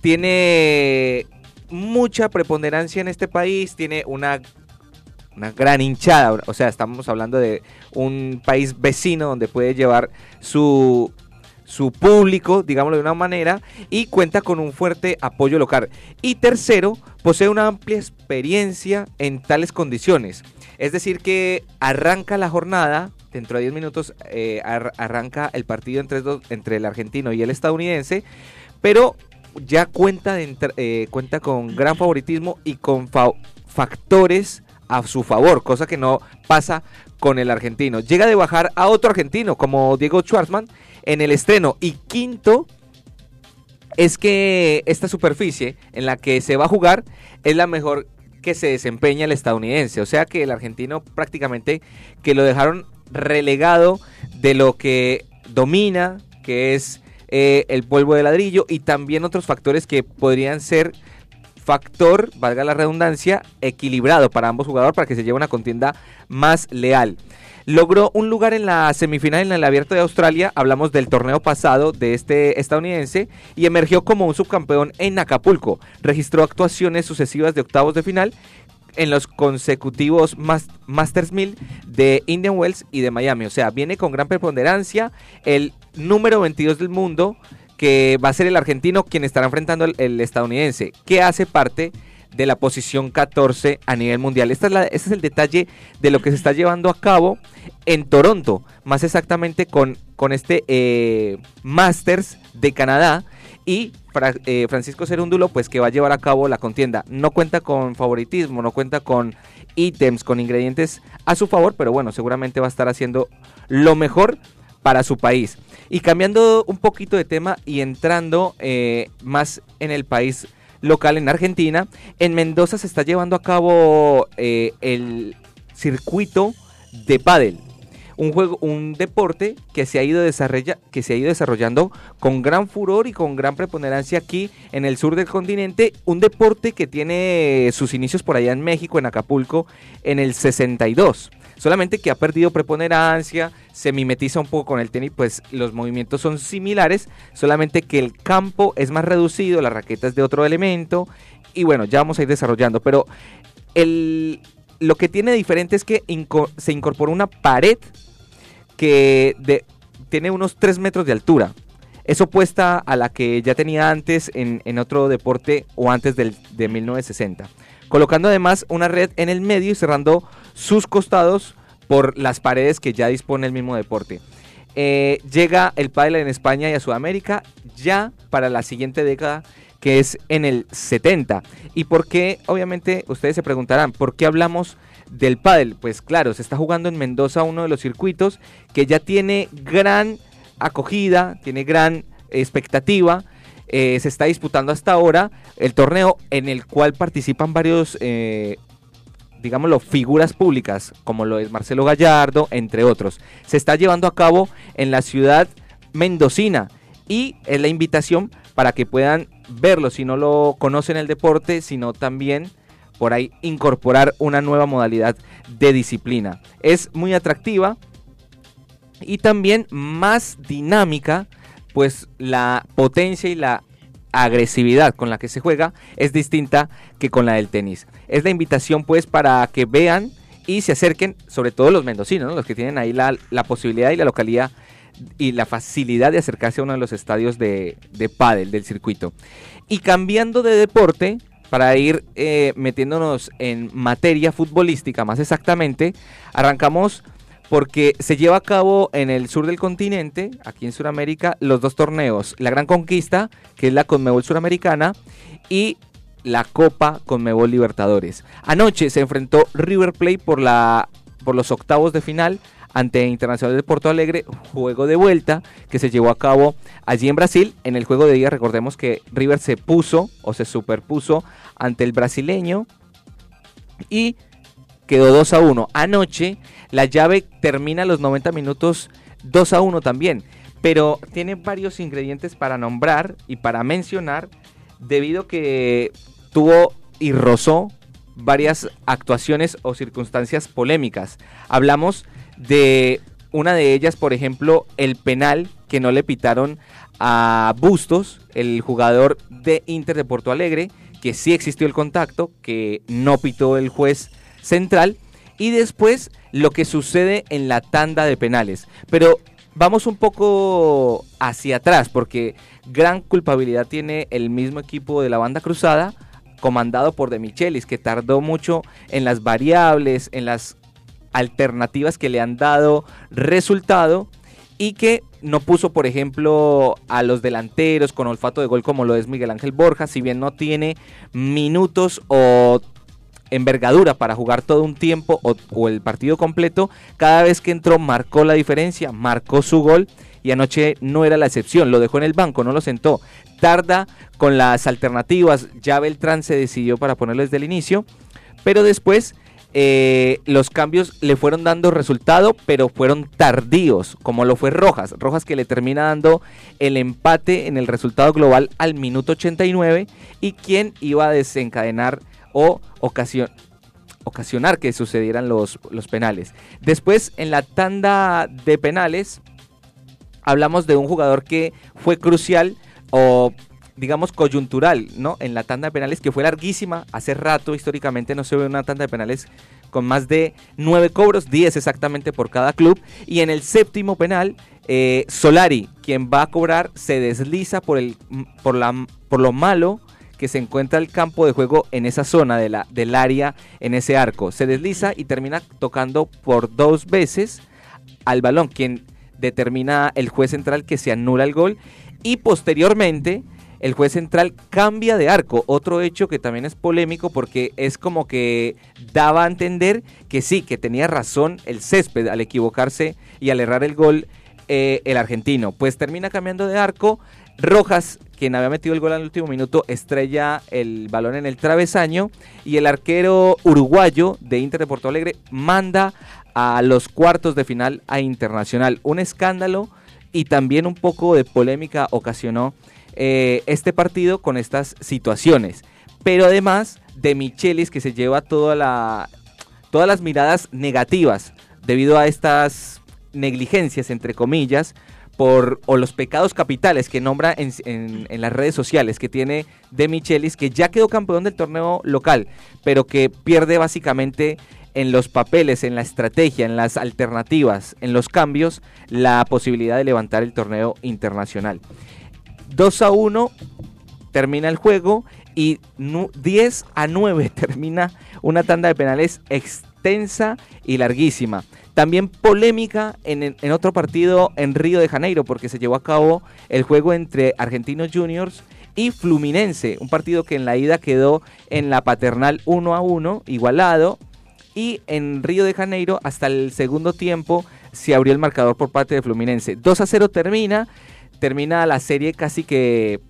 tiene mucha preponderancia en este país, tiene una una gran hinchada, o sea, estamos hablando de un país vecino donde puede llevar su su público, digámoslo de una manera, y cuenta con un fuerte apoyo local. Y tercero, posee una amplia experiencia en tales condiciones. Es decir, que arranca la jornada, dentro de 10 minutos eh, ar- arranca el partido entre, entre el argentino y el estadounidense, pero ya cuenta, eh, cuenta con gran favoritismo y con fa- factores a su favor, cosa que no pasa con el argentino. Llega de bajar a otro argentino como Diego Schwartzman en el estreno y quinto es que esta superficie en la que se va a jugar es la mejor que se desempeña el estadounidense, o sea que el argentino prácticamente que lo dejaron relegado de lo que domina, que es eh, el polvo de ladrillo y también otros factores que podrían ser factor, valga la redundancia, equilibrado para ambos jugadores para que se lleve una contienda más leal. Logró un lugar en la semifinal en el Abierto de Australia, hablamos del torneo pasado de este estadounidense, y emergió como un subcampeón en Acapulco. Registró actuaciones sucesivas de octavos de final en los consecutivos Mas- Masters 1000 de Indian Wells y de Miami. O sea, viene con gran preponderancia el número 22 del mundo, que va a ser el argentino quien estará enfrentando el, estadounidense, que hace parte de la posición 14 a nivel mundial. Esta es este es el detalle de lo que se está llevando a cabo en Toronto, más exactamente con, con este eh, Masters de Canadá y eh, Francisco Cerúndulo, pues que va a llevar a cabo la contienda. No cuenta con favoritismo, no cuenta con ítems, con ingredientes a su favor, pero bueno, seguramente va a estar haciendo lo mejor para su país. Y cambiando un poquito de tema y entrando eh, más en el país local, en Argentina, en Mendoza se está llevando a cabo eh, el circuito de pádel. Un juego, un deporte que se ha ido que se ha ido desarrollando con gran furor y con gran preponderancia aquí en el sur del continente, un deporte que tiene sus inicios por allá en México, en Acapulco, en el 62. Solamente que ha perdido preponderancia, se mimetiza un poco con el tenis, pues los movimientos son similares, solamente que el campo es más reducido, la raqueta es de otro elemento, y bueno, ya vamos a ir desarrollando, pero el, lo que tiene diferente es que se incorporó una pared que tiene unos 3 metros de altura. Es opuesta a la que ya tenía antes en, en otro deporte o antes del, de 1960. Colocando además una red en el medio y cerrando sus costados por las paredes que ya dispone el mismo deporte. Eh, llega el pádel en España y a Sudamérica ya para la siguiente década que es en el 70. ¿Y por qué? Obviamente ustedes se preguntarán, ¿por qué hablamos del pádel? Pues claro, se está jugando en Mendoza uno de los circuitos que ya tiene gran acogida, tiene gran expectativa. eh, se está disputando hasta ahora el torneo en el cual participan varios, eh, digámoslo, figuras públicas, como lo es Marcelo Gallardo, entre otros. Se está llevando a cabo en la ciudad mendocina y es la invitación para que puedan verlo si no lo conocen el deporte, sino también por ahí incorporar una nueva modalidad de disciplina. Es muy atractiva y también más dinámica, pues la potencia y la agresividad con la que se juega es distinta que con la del tenis. Es la invitación pues para que vean y se acerquen, sobre todo los mendocinos, ¿no? los que tienen ahí la, posibilidad y la localidad y la facilidad de acercarse a uno de los estadios de, de pádel del circuito. Y cambiando de deporte, para ir eh, metiéndonos en materia futbolística más exactamente, arrancamos porque se lleva a cabo en el sur del continente, aquí en Sudamérica, los dos torneos, la Gran Conquista, que es la Conmebol Suramericana, y la Copa Conmebol Libertadores. Anoche se enfrentó River Plate por, la, por los octavos de final ante Internacional de Porto Alegre, juego de vuelta que se llevó a cabo allí en Brasil. En el juego de día recordemos que River se puso o se superpuso ante el brasileño y quedó 2 a 1. Anoche la llave termina a los 90 minutos 2 a 1 también, pero tiene varios ingredientes para nombrar y para mencionar debido que tuvo y rozó varias actuaciones o circunstancias polémicas. Hablamos de una de ellas, por ejemplo, el penal que no le pitaron a Bustos, el jugador de Inter de Porto Alegre, que sí existió el contacto, que no pitó el juez central, y después lo que sucede en la tanda de penales. Pero vamos un poco hacia atrás, porque gran culpabilidad tiene el mismo equipo de la banda cruzada, comandado por De Michelis, que tardó mucho en las variables, en las alternativas que le han dado resultado y que no puso, por ejemplo, a los delanteros con olfato de gol como lo es Miguel Ángel Borja, si bien no tiene minutos o envergadura para jugar todo un tiempo o, el partido completo, cada vez que entró marcó la diferencia, marcó su gol y anoche no era la excepción, lo dejó en el banco, no lo sentó. Tarda con las alternativas, ya Beltrán se decidió para ponerlo desde el inicio, pero después eh, los cambios le fueron dando resultado, pero fueron tardíos, como lo fue Rojas. Rojas que le termina dando el empate en el resultado global al minuto 89 y quien iba a desencadenar o ocasionar que sucedieran los, penales. Después, en la tanda de penales, hablamos de un jugador que fue crucial o digamos, coyuntural, ¿no? En la tanda de penales que fue larguísima, hace rato históricamente no se ve una tanda de penales con más de nueve cobros, 10 exactamente por cada club, y en el séptimo penal, eh, Solari, quien va a cobrar, se desliza por, el, por, la, por lo malo que se encuentra el campo de juego en esa zona de la, del área, en ese arco. Se desliza y termina tocando por dos veces al balón, quien determina el juez central que se anula el gol. Y posteriormente el juez central cambia de arco, otro hecho que también es polémico porque es como que daba a entender que sí, que tenía razón el césped al equivocarse y al errar el gol eh, el argentino, pues termina cambiando de arco, Rojas, quien había metido el gol al último minuto, estrella el balón en el travesaño y el arquero uruguayo de Inter de Porto Alegre manda a los cuartos de final a Internacional. Un escándalo y también un poco de polémica ocasionó eh, este partido con estas situaciones. Pero además de Michelis que se lleva toda la, todas las miradas negativas debido a estas negligencias, entre comillas, por, o los pecados capitales que nombra en, en, las redes sociales que tiene de Michelis, que ya quedó campeón del torneo local, pero que pierde básicamente en los papeles, en la estrategia, en las alternativas, en los cambios, la posibilidad de levantar el torneo internacional. 2 a 1 termina el juego y 10 a 9 [laughs] termina una tanda de penales extensa y larguísima. También polémica en, en, otro partido en Río de Janeiro, porque se llevó a cabo el juego entre Argentinos Juniors y Fluminense, un partido que en la ida quedó en la paternal 1 a 1, igualado, y en Río de Janeiro hasta el segundo tiempo se abrió el marcador por parte de Fluminense. 2 a 0 termina, termina la serie casi que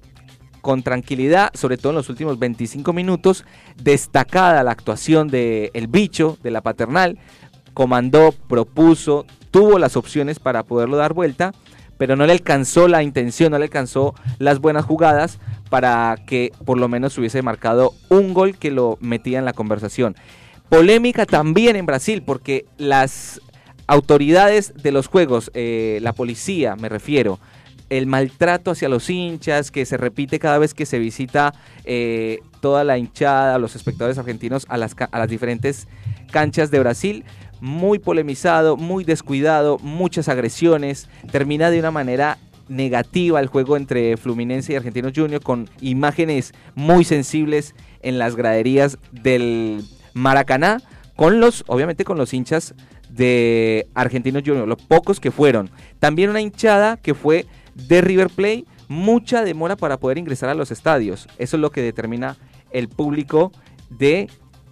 con tranquilidad, sobre todo en los últimos 25 minutos, destacada la actuación de El Bicho, de la paternal, comandó, propuso, tuvo las opciones para poderlo dar vuelta, pero no le alcanzó la intención, no le alcanzó las buenas jugadas para que por lo menos hubiese marcado un gol que lo metía en la conversación. Polémica también en Brasil, porque las autoridades de los juegos, eh, la policía me refiero, el maltrato hacia los hinchas que se repite cada vez que se visita eh, toda la hinchada, los espectadores argentinos a las, a las diferentes canchas de Brasil, muy polemizado, muy descuidado, muchas agresiones, termina de una manera negativa al juego entre Fluminense y Argentinos Junior con imágenes muy sensibles en las graderías del Maracaná con los obviamente con los hinchas de Argentinos Junior, los pocos que fueron. También una hinchada que fue de River Plate, mucha demora para poder ingresar a los estadios. Eso es lo que determina el público de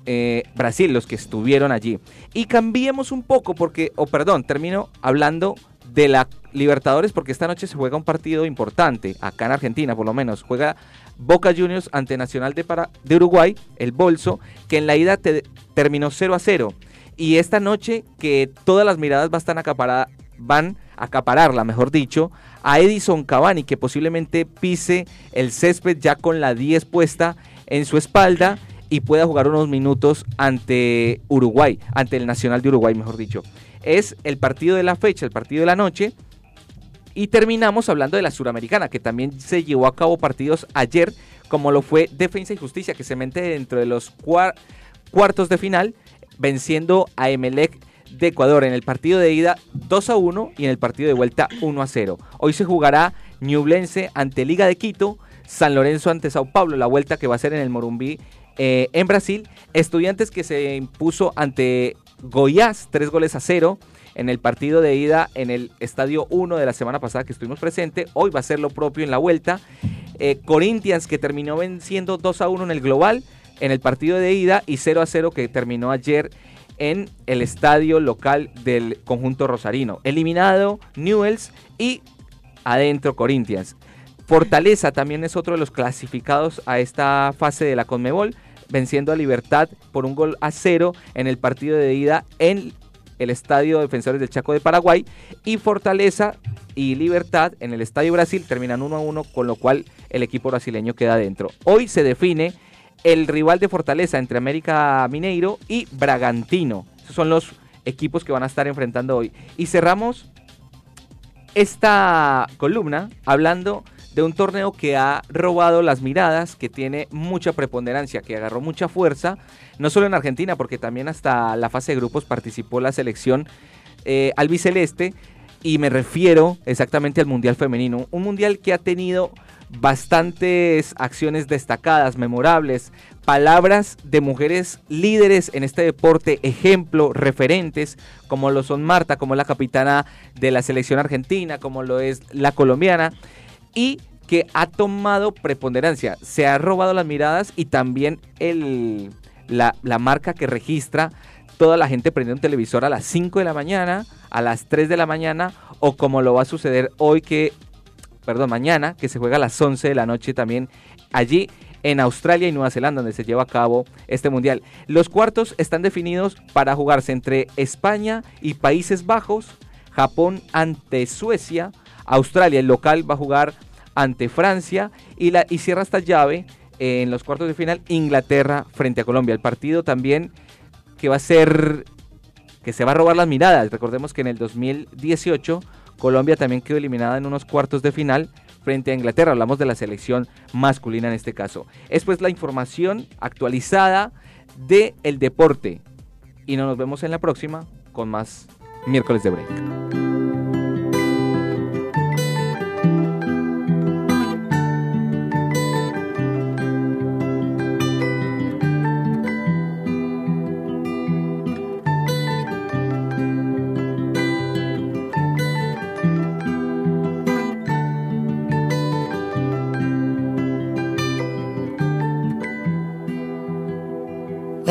eh, Brasil, los que estuvieron allí. Y cambiemos un poco porque, o perdón, termino hablando de la Libertadores porque esta noche se juega un partido importante, acá en Argentina por lo menos. Juega Boca Juniors ante Nacional de, de Uruguay, el Bolso, que en la ida te- terminó 0 a 0. Y esta noche que todas las miradas van a van a acapararla, mejor dicho, a Edison Cavani, que posiblemente pise el césped ya con la 10 puesta en su espalda y pueda jugar unos minutos ante Uruguay, ante el Nacional de Uruguay, mejor dicho. Es el partido de la fecha, el partido de la noche. Y terminamos hablando de la Suramericana, que también se llevó a cabo partidos ayer, como lo fue Defensa y Justicia, que se mete dentro de los cuar- cuartos de final, venciendo a Emelec de Ecuador en el partido de ida 2 a 1 y en el partido de vuelta 1 a 0. Hoy se jugará Ñublense ante Liga de Quito, San Lorenzo ante Sao Paulo, la vuelta que va a ser en el Morumbí eh, en Brasil, Estudiantes que se impuso ante Goiás, tres goles a cero en el partido de ida en el Estadio 1 de la semana pasada que estuvimos presente. Hoy va a ser lo propio en la vuelta. Eh, Corinthians que terminó venciendo 2 a 1 en el global en el partido de ida y 0 a 0 que terminó ayer en el estadio local del conjunto rosarino. Eliminado Newells y adentro Corinthians. Fortaleza también es otro de los clasificados a esta fase de la Conmebol, venciendo a Libertad por un gol a cero en el partido de ida en el Estadio Defensores del Chaco de Paraguay. Y Fortaleza y Libertad en el Estadio Brasil terminan 1 a 1, con lo cual el equipo brasileño queda dentro. Hoy se define el rival de Fortaleza entre América Mineiro y Bragantino. Esos son los equipos que van a estar enfrentando hoy. Y cerramos esta columna hablando de un torneo que ha robado las miradas, que tiene mucha preponderancia, que agarró mucha fuerza, no solo en Argentina, porque también hasta la fase de grupos participó la selección eh, albiceleste, y me refiero exactamente al Mundial Femenino, un mundial que ha tenido bastantes acciones destacadas, memorables, palabras de mujeres líderes en este deporte, ejemplo, referentes, como lo son Marta, como la capitana de la selección argentina, como lo es la colombiana, y que ha tomado preponderancia, se ha robado las miradas y también el, la, la marca que registra toda la gente prendiendo un televisor a las 5 de la mañana, a las 3 de la mañana, o como lo va a suceder hoy que perdón, mañana, que se juega a las 11 de la noche también allí en Australia y Nueva Zelanda, donde se lleva a cabo este mundial. Los cuartos están definidos para jugarse entre España y Países Bajos, Japón ante Suecia, Australia, el local va a jugar ante Francia y, la, y cierra esta llave eh, en los cuartos de final Inglaterra frente a Colombia. El partido también que va a ser, que se va a robar las miradas. Recordemos que en el 2018 Colombia también quedó eliminada en unos cuartos de final frente a Inglaterra. Hablamos de la selección masculina en este caso. Es pues la información actualizada del el deporte. Y no nos vemos en la próxima con más miércoles de break.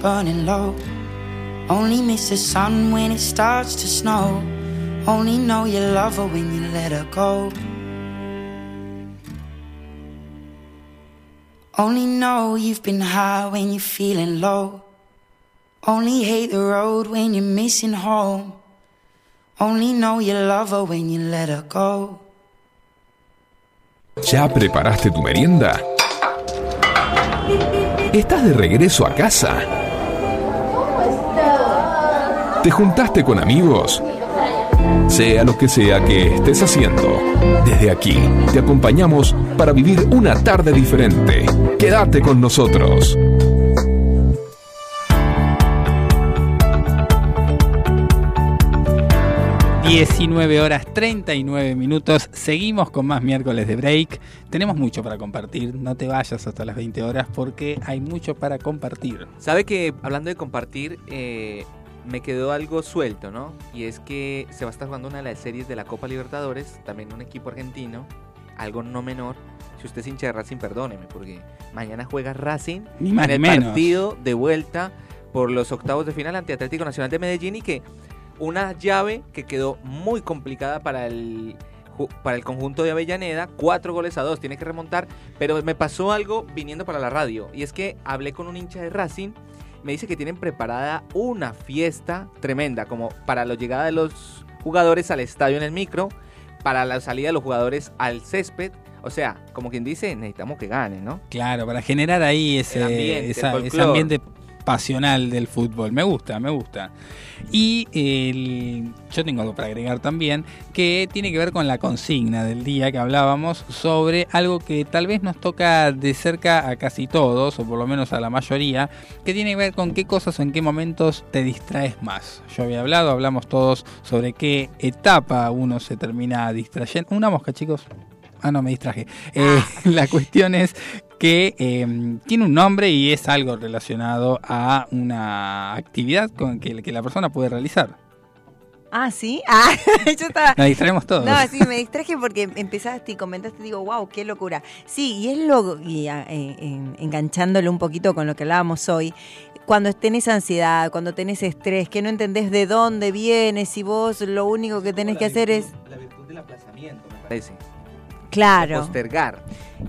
Burning low. Only miss the sun when it starts to snow. Only know you love her when you let her go. Only know you've been high when you're feeling low. Only hate the road when you're missing home. Only know you love her when you let her go. ¿Ya preparaste tu merienda? ¿Estás de regreso a casa? ¿Te juntaste con amigos? Sea lo que sea que estés haciendo, desde aquí te acompañamos para vivir una tarde diferente. Quédate con nosotros. 19 horas 39 minutos. Seguimos con más miércoles de break. Tenemos mucho para compartir. No te vayas hasta las 20 horas porque hay mucho para compartir. Sabe que hablando de compartir, eh, me quedó algo suelto, ¿no? Y es que se va a estar jugando una de las series de la Copa Libertadores, también un equipo argentino, algo no menor. Si usted es hincha de Racing, perdóneme, porque mañana juega Racing Ni más en ni el menos. partido de vuelta por los octavos de final ante Atlético Nacional de Medellín y que una llave que quedó muy complicada para el para el conjunto de Avellaneda, cuatro goles a dos, tiene que remontar, pero me pasó algo viniendo para la radio, y es que hablé con un hincha de Racing, me dice que tienen preparada una fiesta tremenda, como para la llegada de los jugadores al estadio en el micro, para la salida de los jugadores al césped, o sea, como quien dice, necesitamos que ganen, ¿no? Claro, para generar ahí ese El ambiente, esa- el ese ambiente pasional del fútbol. Me gusta, me gusta. Y el- yo tengo algo para agregar también, que tiene que ver con la consigna del día que hablábamos sobre algo que tal vez nos toca de cerca a casi todos, o por lo menos a la mayoría, que tiene que ver con qué cosas o en qué momentos te distraes más. Yo había hablado, hablamos todos sobre qué etapa uno se termina distrayendo. Una mosca, chicos. Ah, no, me distraje. Eh, [laughs] la cuestión es que eh, tiene un nombre y es algo relacionado a una actividad con que, que la persona puede realizar. Ah, sí. [laughs] Ah, yo estaba. Nos distraemos todos. No, sí, me distraje porque empezaste y comentaste y digo, wow, qué locura. Sí, y es lo. Y eh, en- enganchándolo un poquito con lo que hablábamos hoy. Cuando tenés ansiedad, cuando tenés estrés, que no entendés de dónde vienes y vos lo único que tenés que hacer es. La virtud del aplazamiento, me parece. Claro. de postergar.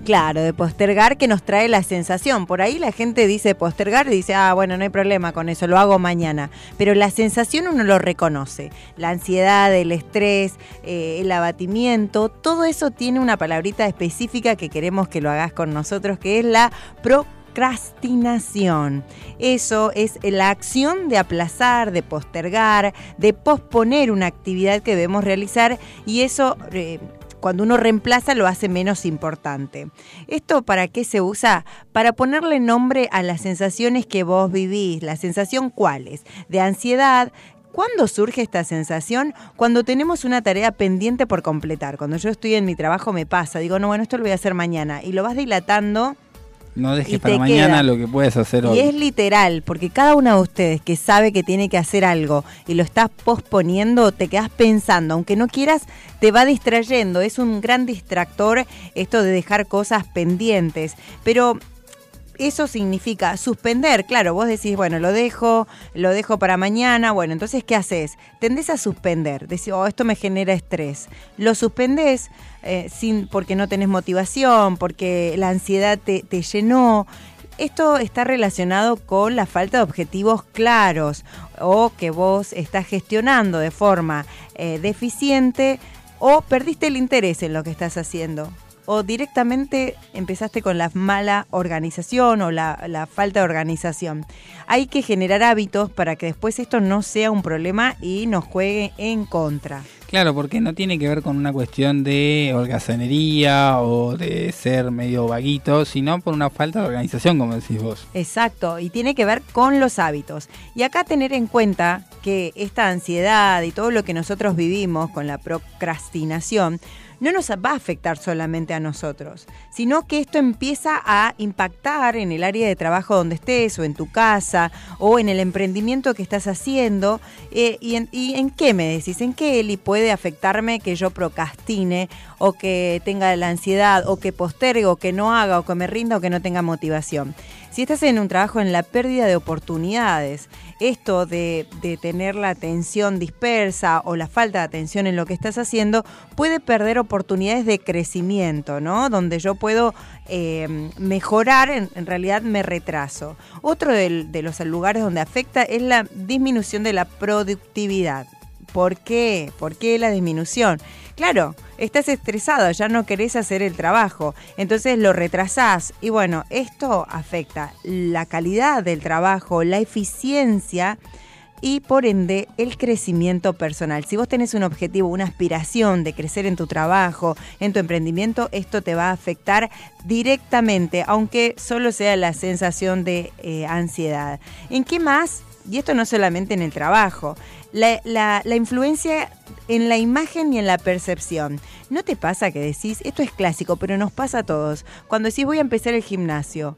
Claro, de postergar que nos trae la sensación. Por ahí la gente dice postergar y dice, ah, bueno, no hay problema con eso, lo hago mañana. Pero la sensación uno lo reconoce. La ansiedad, el estrés, eh, el abatimiento, todo eso tiene una palabrita específica que queremos que lo hagas con nosotros, que es la procrastinación. Eso es la acción de aplazar, de postergar, de posponer una actividad que debemos realizar y eso... eh, cuando uno reemplaza lo hace menos importante. ¿Esto para qué se usa? Para ponerle nombre a las sensaciones que vos vivís. ¿La sensación cuál es? De ansiedad, ¿Cuándo surge esta sensación? Cuando tenemos una tarea pendiente por completar. Cuando yo estoy en mi trabajo me pasa, digo, no, bueno, esto lo voy a hacer mañana. Y lo vas dilatando No Y dejes para mañana queda. lo que puedes hacer hoy. y es literal, porque cada uno de ustedes que sabe que tiene que hacer algo y lo estás posponiendo, te quedas pensando, aunque no quieras, te va distrayendo. Es un gran distractor esto de dejar cosas pendientes. Pero eso significa suspender. Claro, vos decís, bueno, lo dejo, lo dejo para mañana. Bueno, entonces, ¿qué haces? Tendés a suspender. Decís, oh, esto me genera estrés. Lo suspendés eh, sin, porque no tenés motivación, porque la ansiedad te, te llenó. Esto está relacionado con la falta de objetivos claros o que vos estás gestionando de forma eh, deficiente o perdiste el interés en lo que estás haciendo o directamente empezaste con la mala organización o la, la falta de organización. Hay que generar hábitos para que después esto no sea un problema y nos juegue en contra. Claro, porque no tiene que ver con una cuestión de holgazanería o de ser medio vaguito, sino por una falta de organización, como decís vos. Exacto, y tiene que ver con los hábitos. Y acá tener en cuenta que esta ansiedad y todo lo que nosotros vivimos con la procrastinación no nos va a afectar solamente a nosotros, sino que esto empieza a impactar en el área de trabajo donde estés o en tu casa o en el emprendimiento que estás haciendo. Eh, y, en, ¿Y en qué me decís? ¿En qué, Eli, puede afectarme que yo procrastine o que tenga la ansiedad o que postergue o que no haga o que me rinda o que no tenga motivación? Si estás en un trabajo en la pérdida de oportunidades, esto de, de, tener la atención dispersa o la falta de atención en lo que estás haciendo puede perder oportunidades de crecimiento, ¿no? Donde yo puedo eh, mejorar, en, realidad me retraso. Otro de los lugares donde afecta es la disminución de la productividad. ¿Por qué? ¿Por qué la disminución? Claro, estás estresado, ya no querés hacer el trabajo, entonces lo retrasás y bueno, esto afecta la calidad del trabajo, la eficiencia y por ende el crecimiento personal. Si vos tenés un objetivo, una aspiración de crecer en tu trabajo, en tu emprendimiento, esto te va a afectar directamente, aunque solo sea la sensación de eh, ansiedad. ¿En qué más? Y esto no solamente en el trabajo, la, la, influencia en la imagen y en la percepción. ¿No te pasa que decís, esto es clásico, pero nos pasa a todos, cuando decís voy a empezar el gimnasio,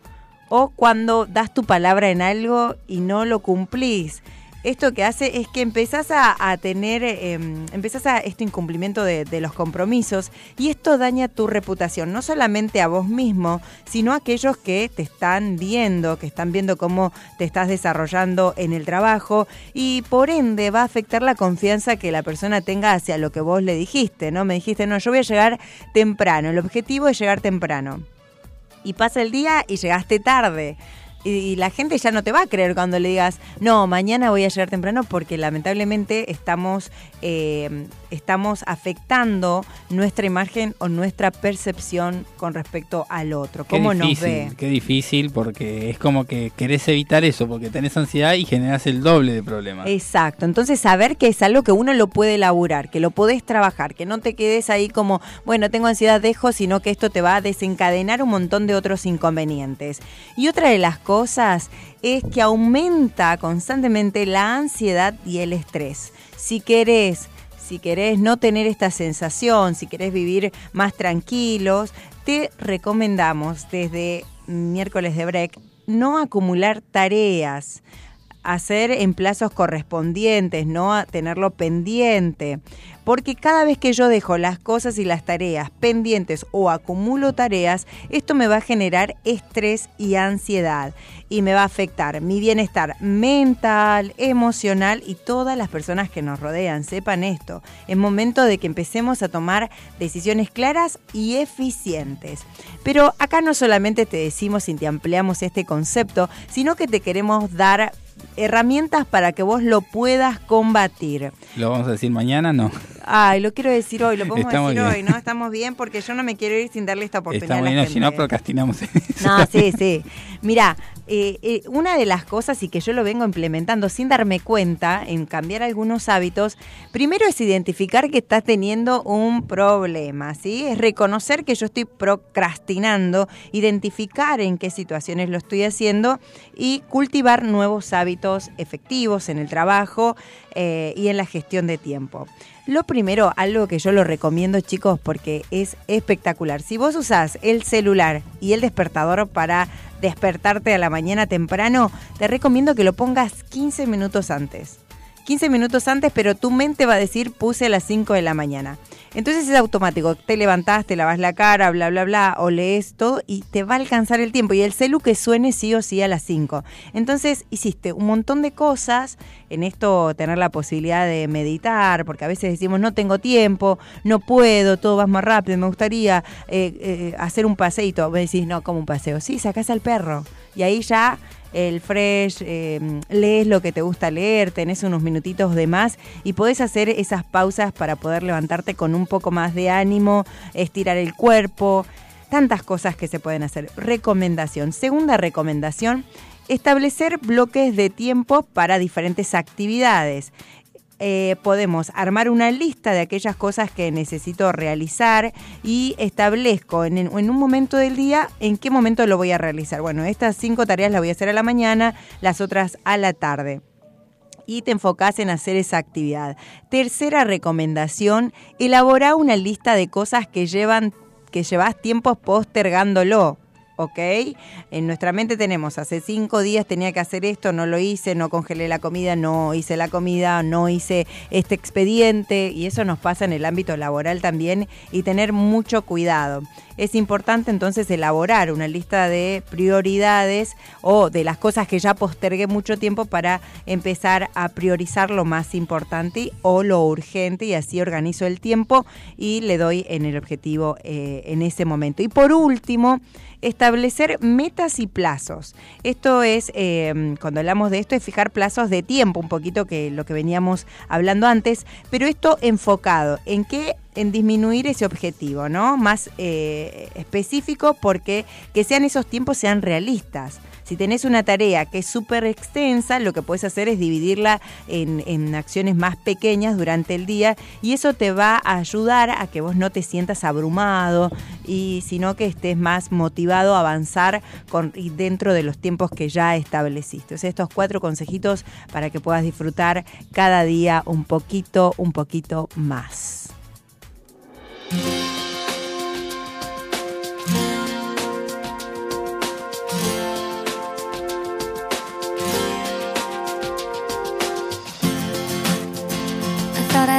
o cuando das tu palabra en algo y no lo cumplís? Esto que hace es que empezás a, tener, eh, empezás a este incumplimiento de, de, los compromisos y esto daña tu reputación, no solamente a vos mismo, sino a aquellos que te están viendo, que están viendo cómo te estás desarrollando en el trabajo y por ende va a afectar la confianza que la persona tenga hacia lo que vos le dijiste, ¿no? Me dijiste, no, yo voy a llegar temprano, el objetivo es llegar temprano. Y pasa el día y llegaste tarde y la gente ya no te va a creer cuando le digas, no, mañana voy a llegar temprano porque lamentablemente estamos, eh, estamos afectando nuestra imagen o nuestra percepción con respecto al otro. ¿Cómo qué nos ve? Qué difícil porque es como que querés evitar eso porque tenés ansiedad y generás el doble de problemas. Exacto, entonces saber que es algo que uno lo puede elaborar, que lo podés trabajar, que no te quedes ahí como, bueno, tengo ansiedad, dejo, sino que esto te va a desencadenar un montón de otros inconvenientes. Y otra de las cosas es que aumenta constantemente la ansiedad y el estrés. Si querés, si querés no tener esta sensación, si querés vivir más tranquilos, te recomendamos desde miércoles de break no acumular tareas hacer en plazos correspondientes, no a tenerlo pendiente. Porque cada vez que yo dejo las cosas y las tareas pendientes o acumulo tareas, esto me va a generar estrés y ansiedad y me va a afectar mi bienestar mental, emocional y todas las personas que nos rodean. Sepan esto, es momento de que empecemos a tomar decisiones claras y eficientes. Pero acá no solamente te decimos y te ampliamos este concepto, sino que te queremos dar herramientas para que vos lo puedas combatir. ¿Lo vamos a decir mañana? No. Ay, lo quiero decir hoy, lo podemos Estamos decir bien. hoy, ¿no? Estamos bien porque yo no me quiero ir sin darle esta oportunidad Estamos bien, si no procrastinamos. No, sí, sí. Mira, eh, eh, una de las cosas y que yo lo vengo implementando sin darme cuenta en cambiar algunos hábitos, primero es identificar que estás teniendo un problema, ¿sí? Es reconocer que yo estoy procrastinando, identificar en qué situaciones lo estoy haciendo y cultivar nuevos hábitos efectivos en el trabajo eh, y en la gestión de tiempo. Lo primero, algo que yo lo recomiendo chicos porque es espectacular. Si vos usás el celular y el despertador para despertarte a la mañana temprano, te recomiendo que lo pongas 15 minutos antes. 15 minutos antes, pero tu mente va a decir puse a las 5 de la mañana. Entonces es automático, te levantás, te lavas la cara, bla, bla, bla, o lees todo y te va a alcanzar el tiempo. Y el celu que suene sí o sí a las 5. Entonces hiciste un montón de cosas, en esto tener la posibilidad de meditar, porque a veces decimos no tengo tiempo, no puedo, todo va más rápido, me gustaría eh, eh, hacer un paseíto. Me decís, no, como un paseo. Sí, sacás al perro. Y ahí ya el fresh, eh, lees lo que te gusta leer, tenés unos minutitos de más y podés hacer esas pausas para poder levantarte con un poco más de ánimo, estirar el cuerpo, tantas cosas que se pueden hacer. Recomendación. Segunda recomendación, establecer bloques de tiempo para diferentes actividades. Eh, podemos armar una lista de aquellas cosas que necesito realizar y establezco en, en un momento del día en qué momento lo voy a realizar. Bueno, estas cinco tareas las voy a hacer a la mañana, las otras a la tarde y te enfocás en hacer esa actividad. Tercera recomendación, elabora una lista de cosas que llevan que llevas tiempos postergándolo. ¿Ok? En nuestra mente tenemos, hace cinco días tenía que hacer esto, no lo hice, no congelé la comida, no hice la comida, no hice este expediente, y eso nos pasa en el ámbito laboral también, y tener mucho cuidado. Es importante entonces elaborar una lista de prioridades o de las cosas que ya postergué mucho tiempo para empezar a priorizar lo más importante o lo urgente y así organizo el tiempo y le doy en el objetivo eh, en ese momento. Y por último, establecer metas y plazos. Esto es, eh, cuando hablamos de esto, es fijar plazos de tiempo, un poquito que lo que veníamos hablando antes, pero esto enfocado en qué en disminuir ese objetivo, ¿no? Más eh, específico porque que sean esos tiempos sean realistas. Si tenés una tarea que es súper extensa, lo que puedes hacer es dividirla en, en acciones más pequeñas durante el día y eso te va a ayudar a que vos no te sientas abrumado y sino que estés más motivado a avanzar con, dentro de los tiempos que ya estableciste. Sea, estos cuatro consejitos para que puedas disfrutar cada día un poquito, un poquito más.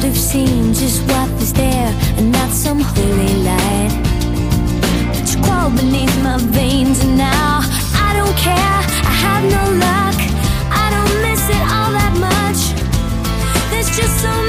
should have seen just what was there and not some holy light. But you crawl beneath my veins and now I don't care. I have no luck. I don't miss it all that much. There's just so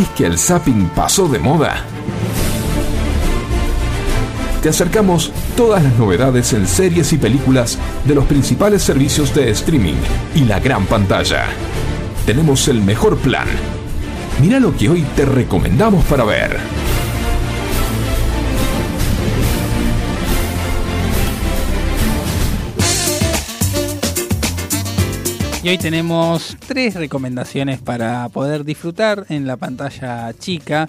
¿Sentís que el zapping pasó de moda? Te acercamos todas las novedades en series y películas de los principales servicios de streaming y la gran pantalla. Tenemos el mejor plan. Mira lo que hoy te recomendamos para ver. Y hoy tenemos tres recomendaciones para poder disfrutar en la pantalla chica.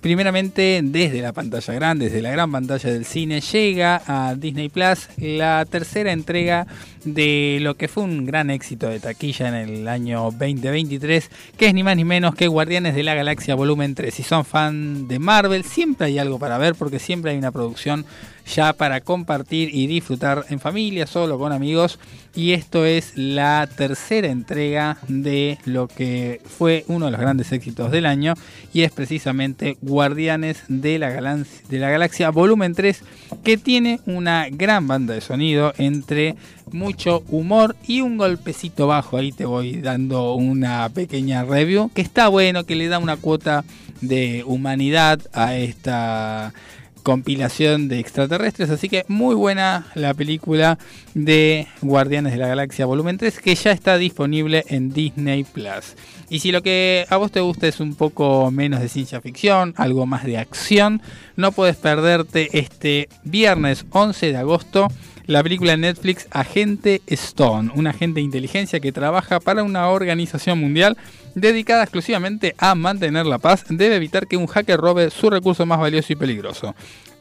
Primeramente, desde la pantalla grande, desde la gran pantalla del cine, llega a Disney Plus la tercera entrega de lo que fue un gran éxito de taquilla en el año 2023, que es ni más ni menos que Guardianes de la Galaxia Volumen 3. Si son fan de Marvel, siempre hay algo para ver porque siempre hay una producción ya para compartir y disfrutar en familia, solo con amigos. Y esto es la tercera entrega de lo que fue uno de los grandes éxitos del año y es precisamente Guardianes de la, Galan- de la Galaxia Volumen 3 que tiene una gran banda de sonido entre mucho humor y un golpecito bajo. Ahí te voy dando una pequeña review que está bueno, que le da una cuota de humanidad a esta compilación de extraterrestres. Así que muy buena la película de Guardianes de la Galaxia Volumen 3 que ya está disponible en Disney Plus. Y si lo que a vos te gusta es un poco menos de ciencia ficción, algo más de acción, no puedes perderte este viernes 11 de agosto la película de Netflix Agente Stone, un agente de inteligencia que trabaja para una organización mundial dedicada exclusivamente a mantener la paz, debe evitar que un hacker robe su recurso más valioso y peligroso.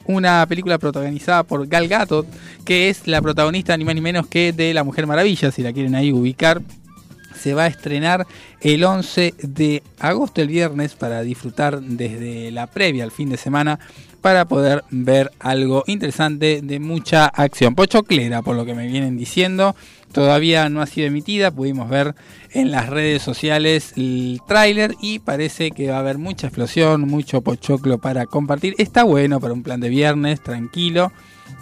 Una película protagonizada por Gal Gadot, que es la protagonista ni más ni menos que de La Mujer Maravilla, si la quieren ahí ubicar se va a estrenar el 11 de agosto, el viernes, para disfrutar desde la previa al fin de semana, para poder ver algo interesante de mucha acción. Pochoclera, por lo que me vienen diciendo, todavía no ha sido emitida, pudimos ver en las redes sociales el tráiler y parece que va a haber mucha explosión, mucho pochoclo para compartir. Está bueno para un plan de viernes, tranquilo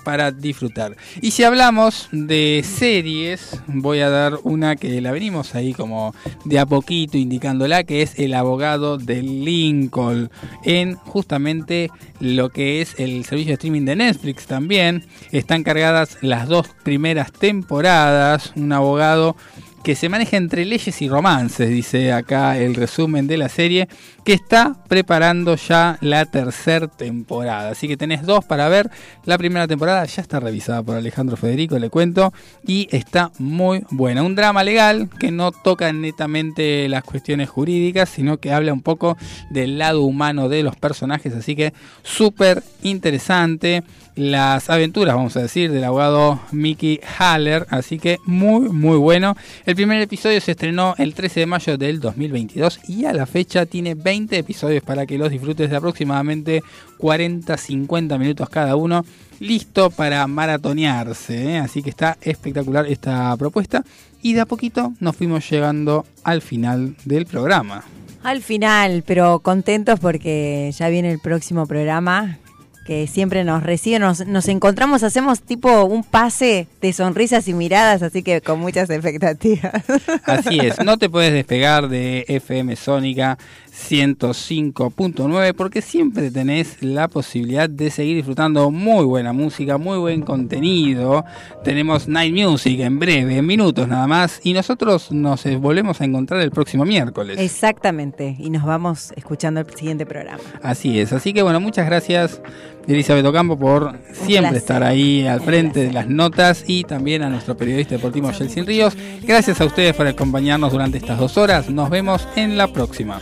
para disfrutar. Y si hablamos de series, voy a dar una que la venimos ahí como de a poquito indicándola, que es El abogado de Lincoln, en justamente lo que es el servicio de streaming de Netflix también. Están cargadas las dos primeras temporadas, un abogado que se maneja entre leyes y romances, dice acá el resumen de la serie, que está preparando ya la tercera temporada. Así que tenés dos para ver. La primera temporada ya está revisada por Alejandro Federico, le cuento, y está muy buena. Un drama legal que no toca netamente las cuestiones jurídicas, sino que habla un poco del lado humano de los personajes, así que súper interesante las aventuras, vamos a decir, del abogado Mickey Haller. Así que muy, muy bueno. El primer episodio se estrenó el 13 de mayo del 2022 y a la fecha tiene 20 episodios para que los disfrutes de aproximadamente 40-50 minutos cada uno. Listo para maratonearse. ¿eh? Así que está espectacular esta propuesta. Y de a poquito nos fuimos llegando al final del programa. Al final, pero contentos porque ya viene el próximo programa que siempre nos recibe, nos, nos encontramos, hacemos tipo un pase de sonrisas y miradas, así que con muchas expectativas. Así es, no te puedes despegar de FM Sónica 105.9 porque siempre tenés la posibilidad de seguir disfrutando muy buena música, muy buen contenido. Tenemos Night Music en breve, en minutos nada más, y nosotros nos eh, volvemos a encontrar el próximo miércoles. Exactamente, y nos vamos escuchando el siguiente programa. Así es, así que bueno, muchas gracias Elizabeth Ocampo por siempre estar ahí al frente de las notas y también a nuestro periodista deportivo Jelsin Ríos. Gracias a ustedes por acompañarnos durante estas dos horas. Nos vemos en la próxima.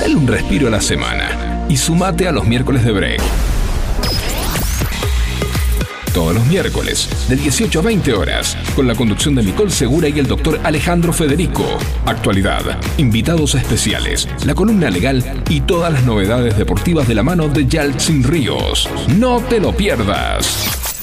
Dale un respiro a la semana y sumate a los miércoles de break. Todos los miércoles, de 18 a 20 horas, con la conducción de Nicole Segura y el doctor Alejandro Federico. Actualidad, invitados especiales, la columna legal y todas las novedades deportivas de la mano de Yaltsin Ríos. No te lo pierdas.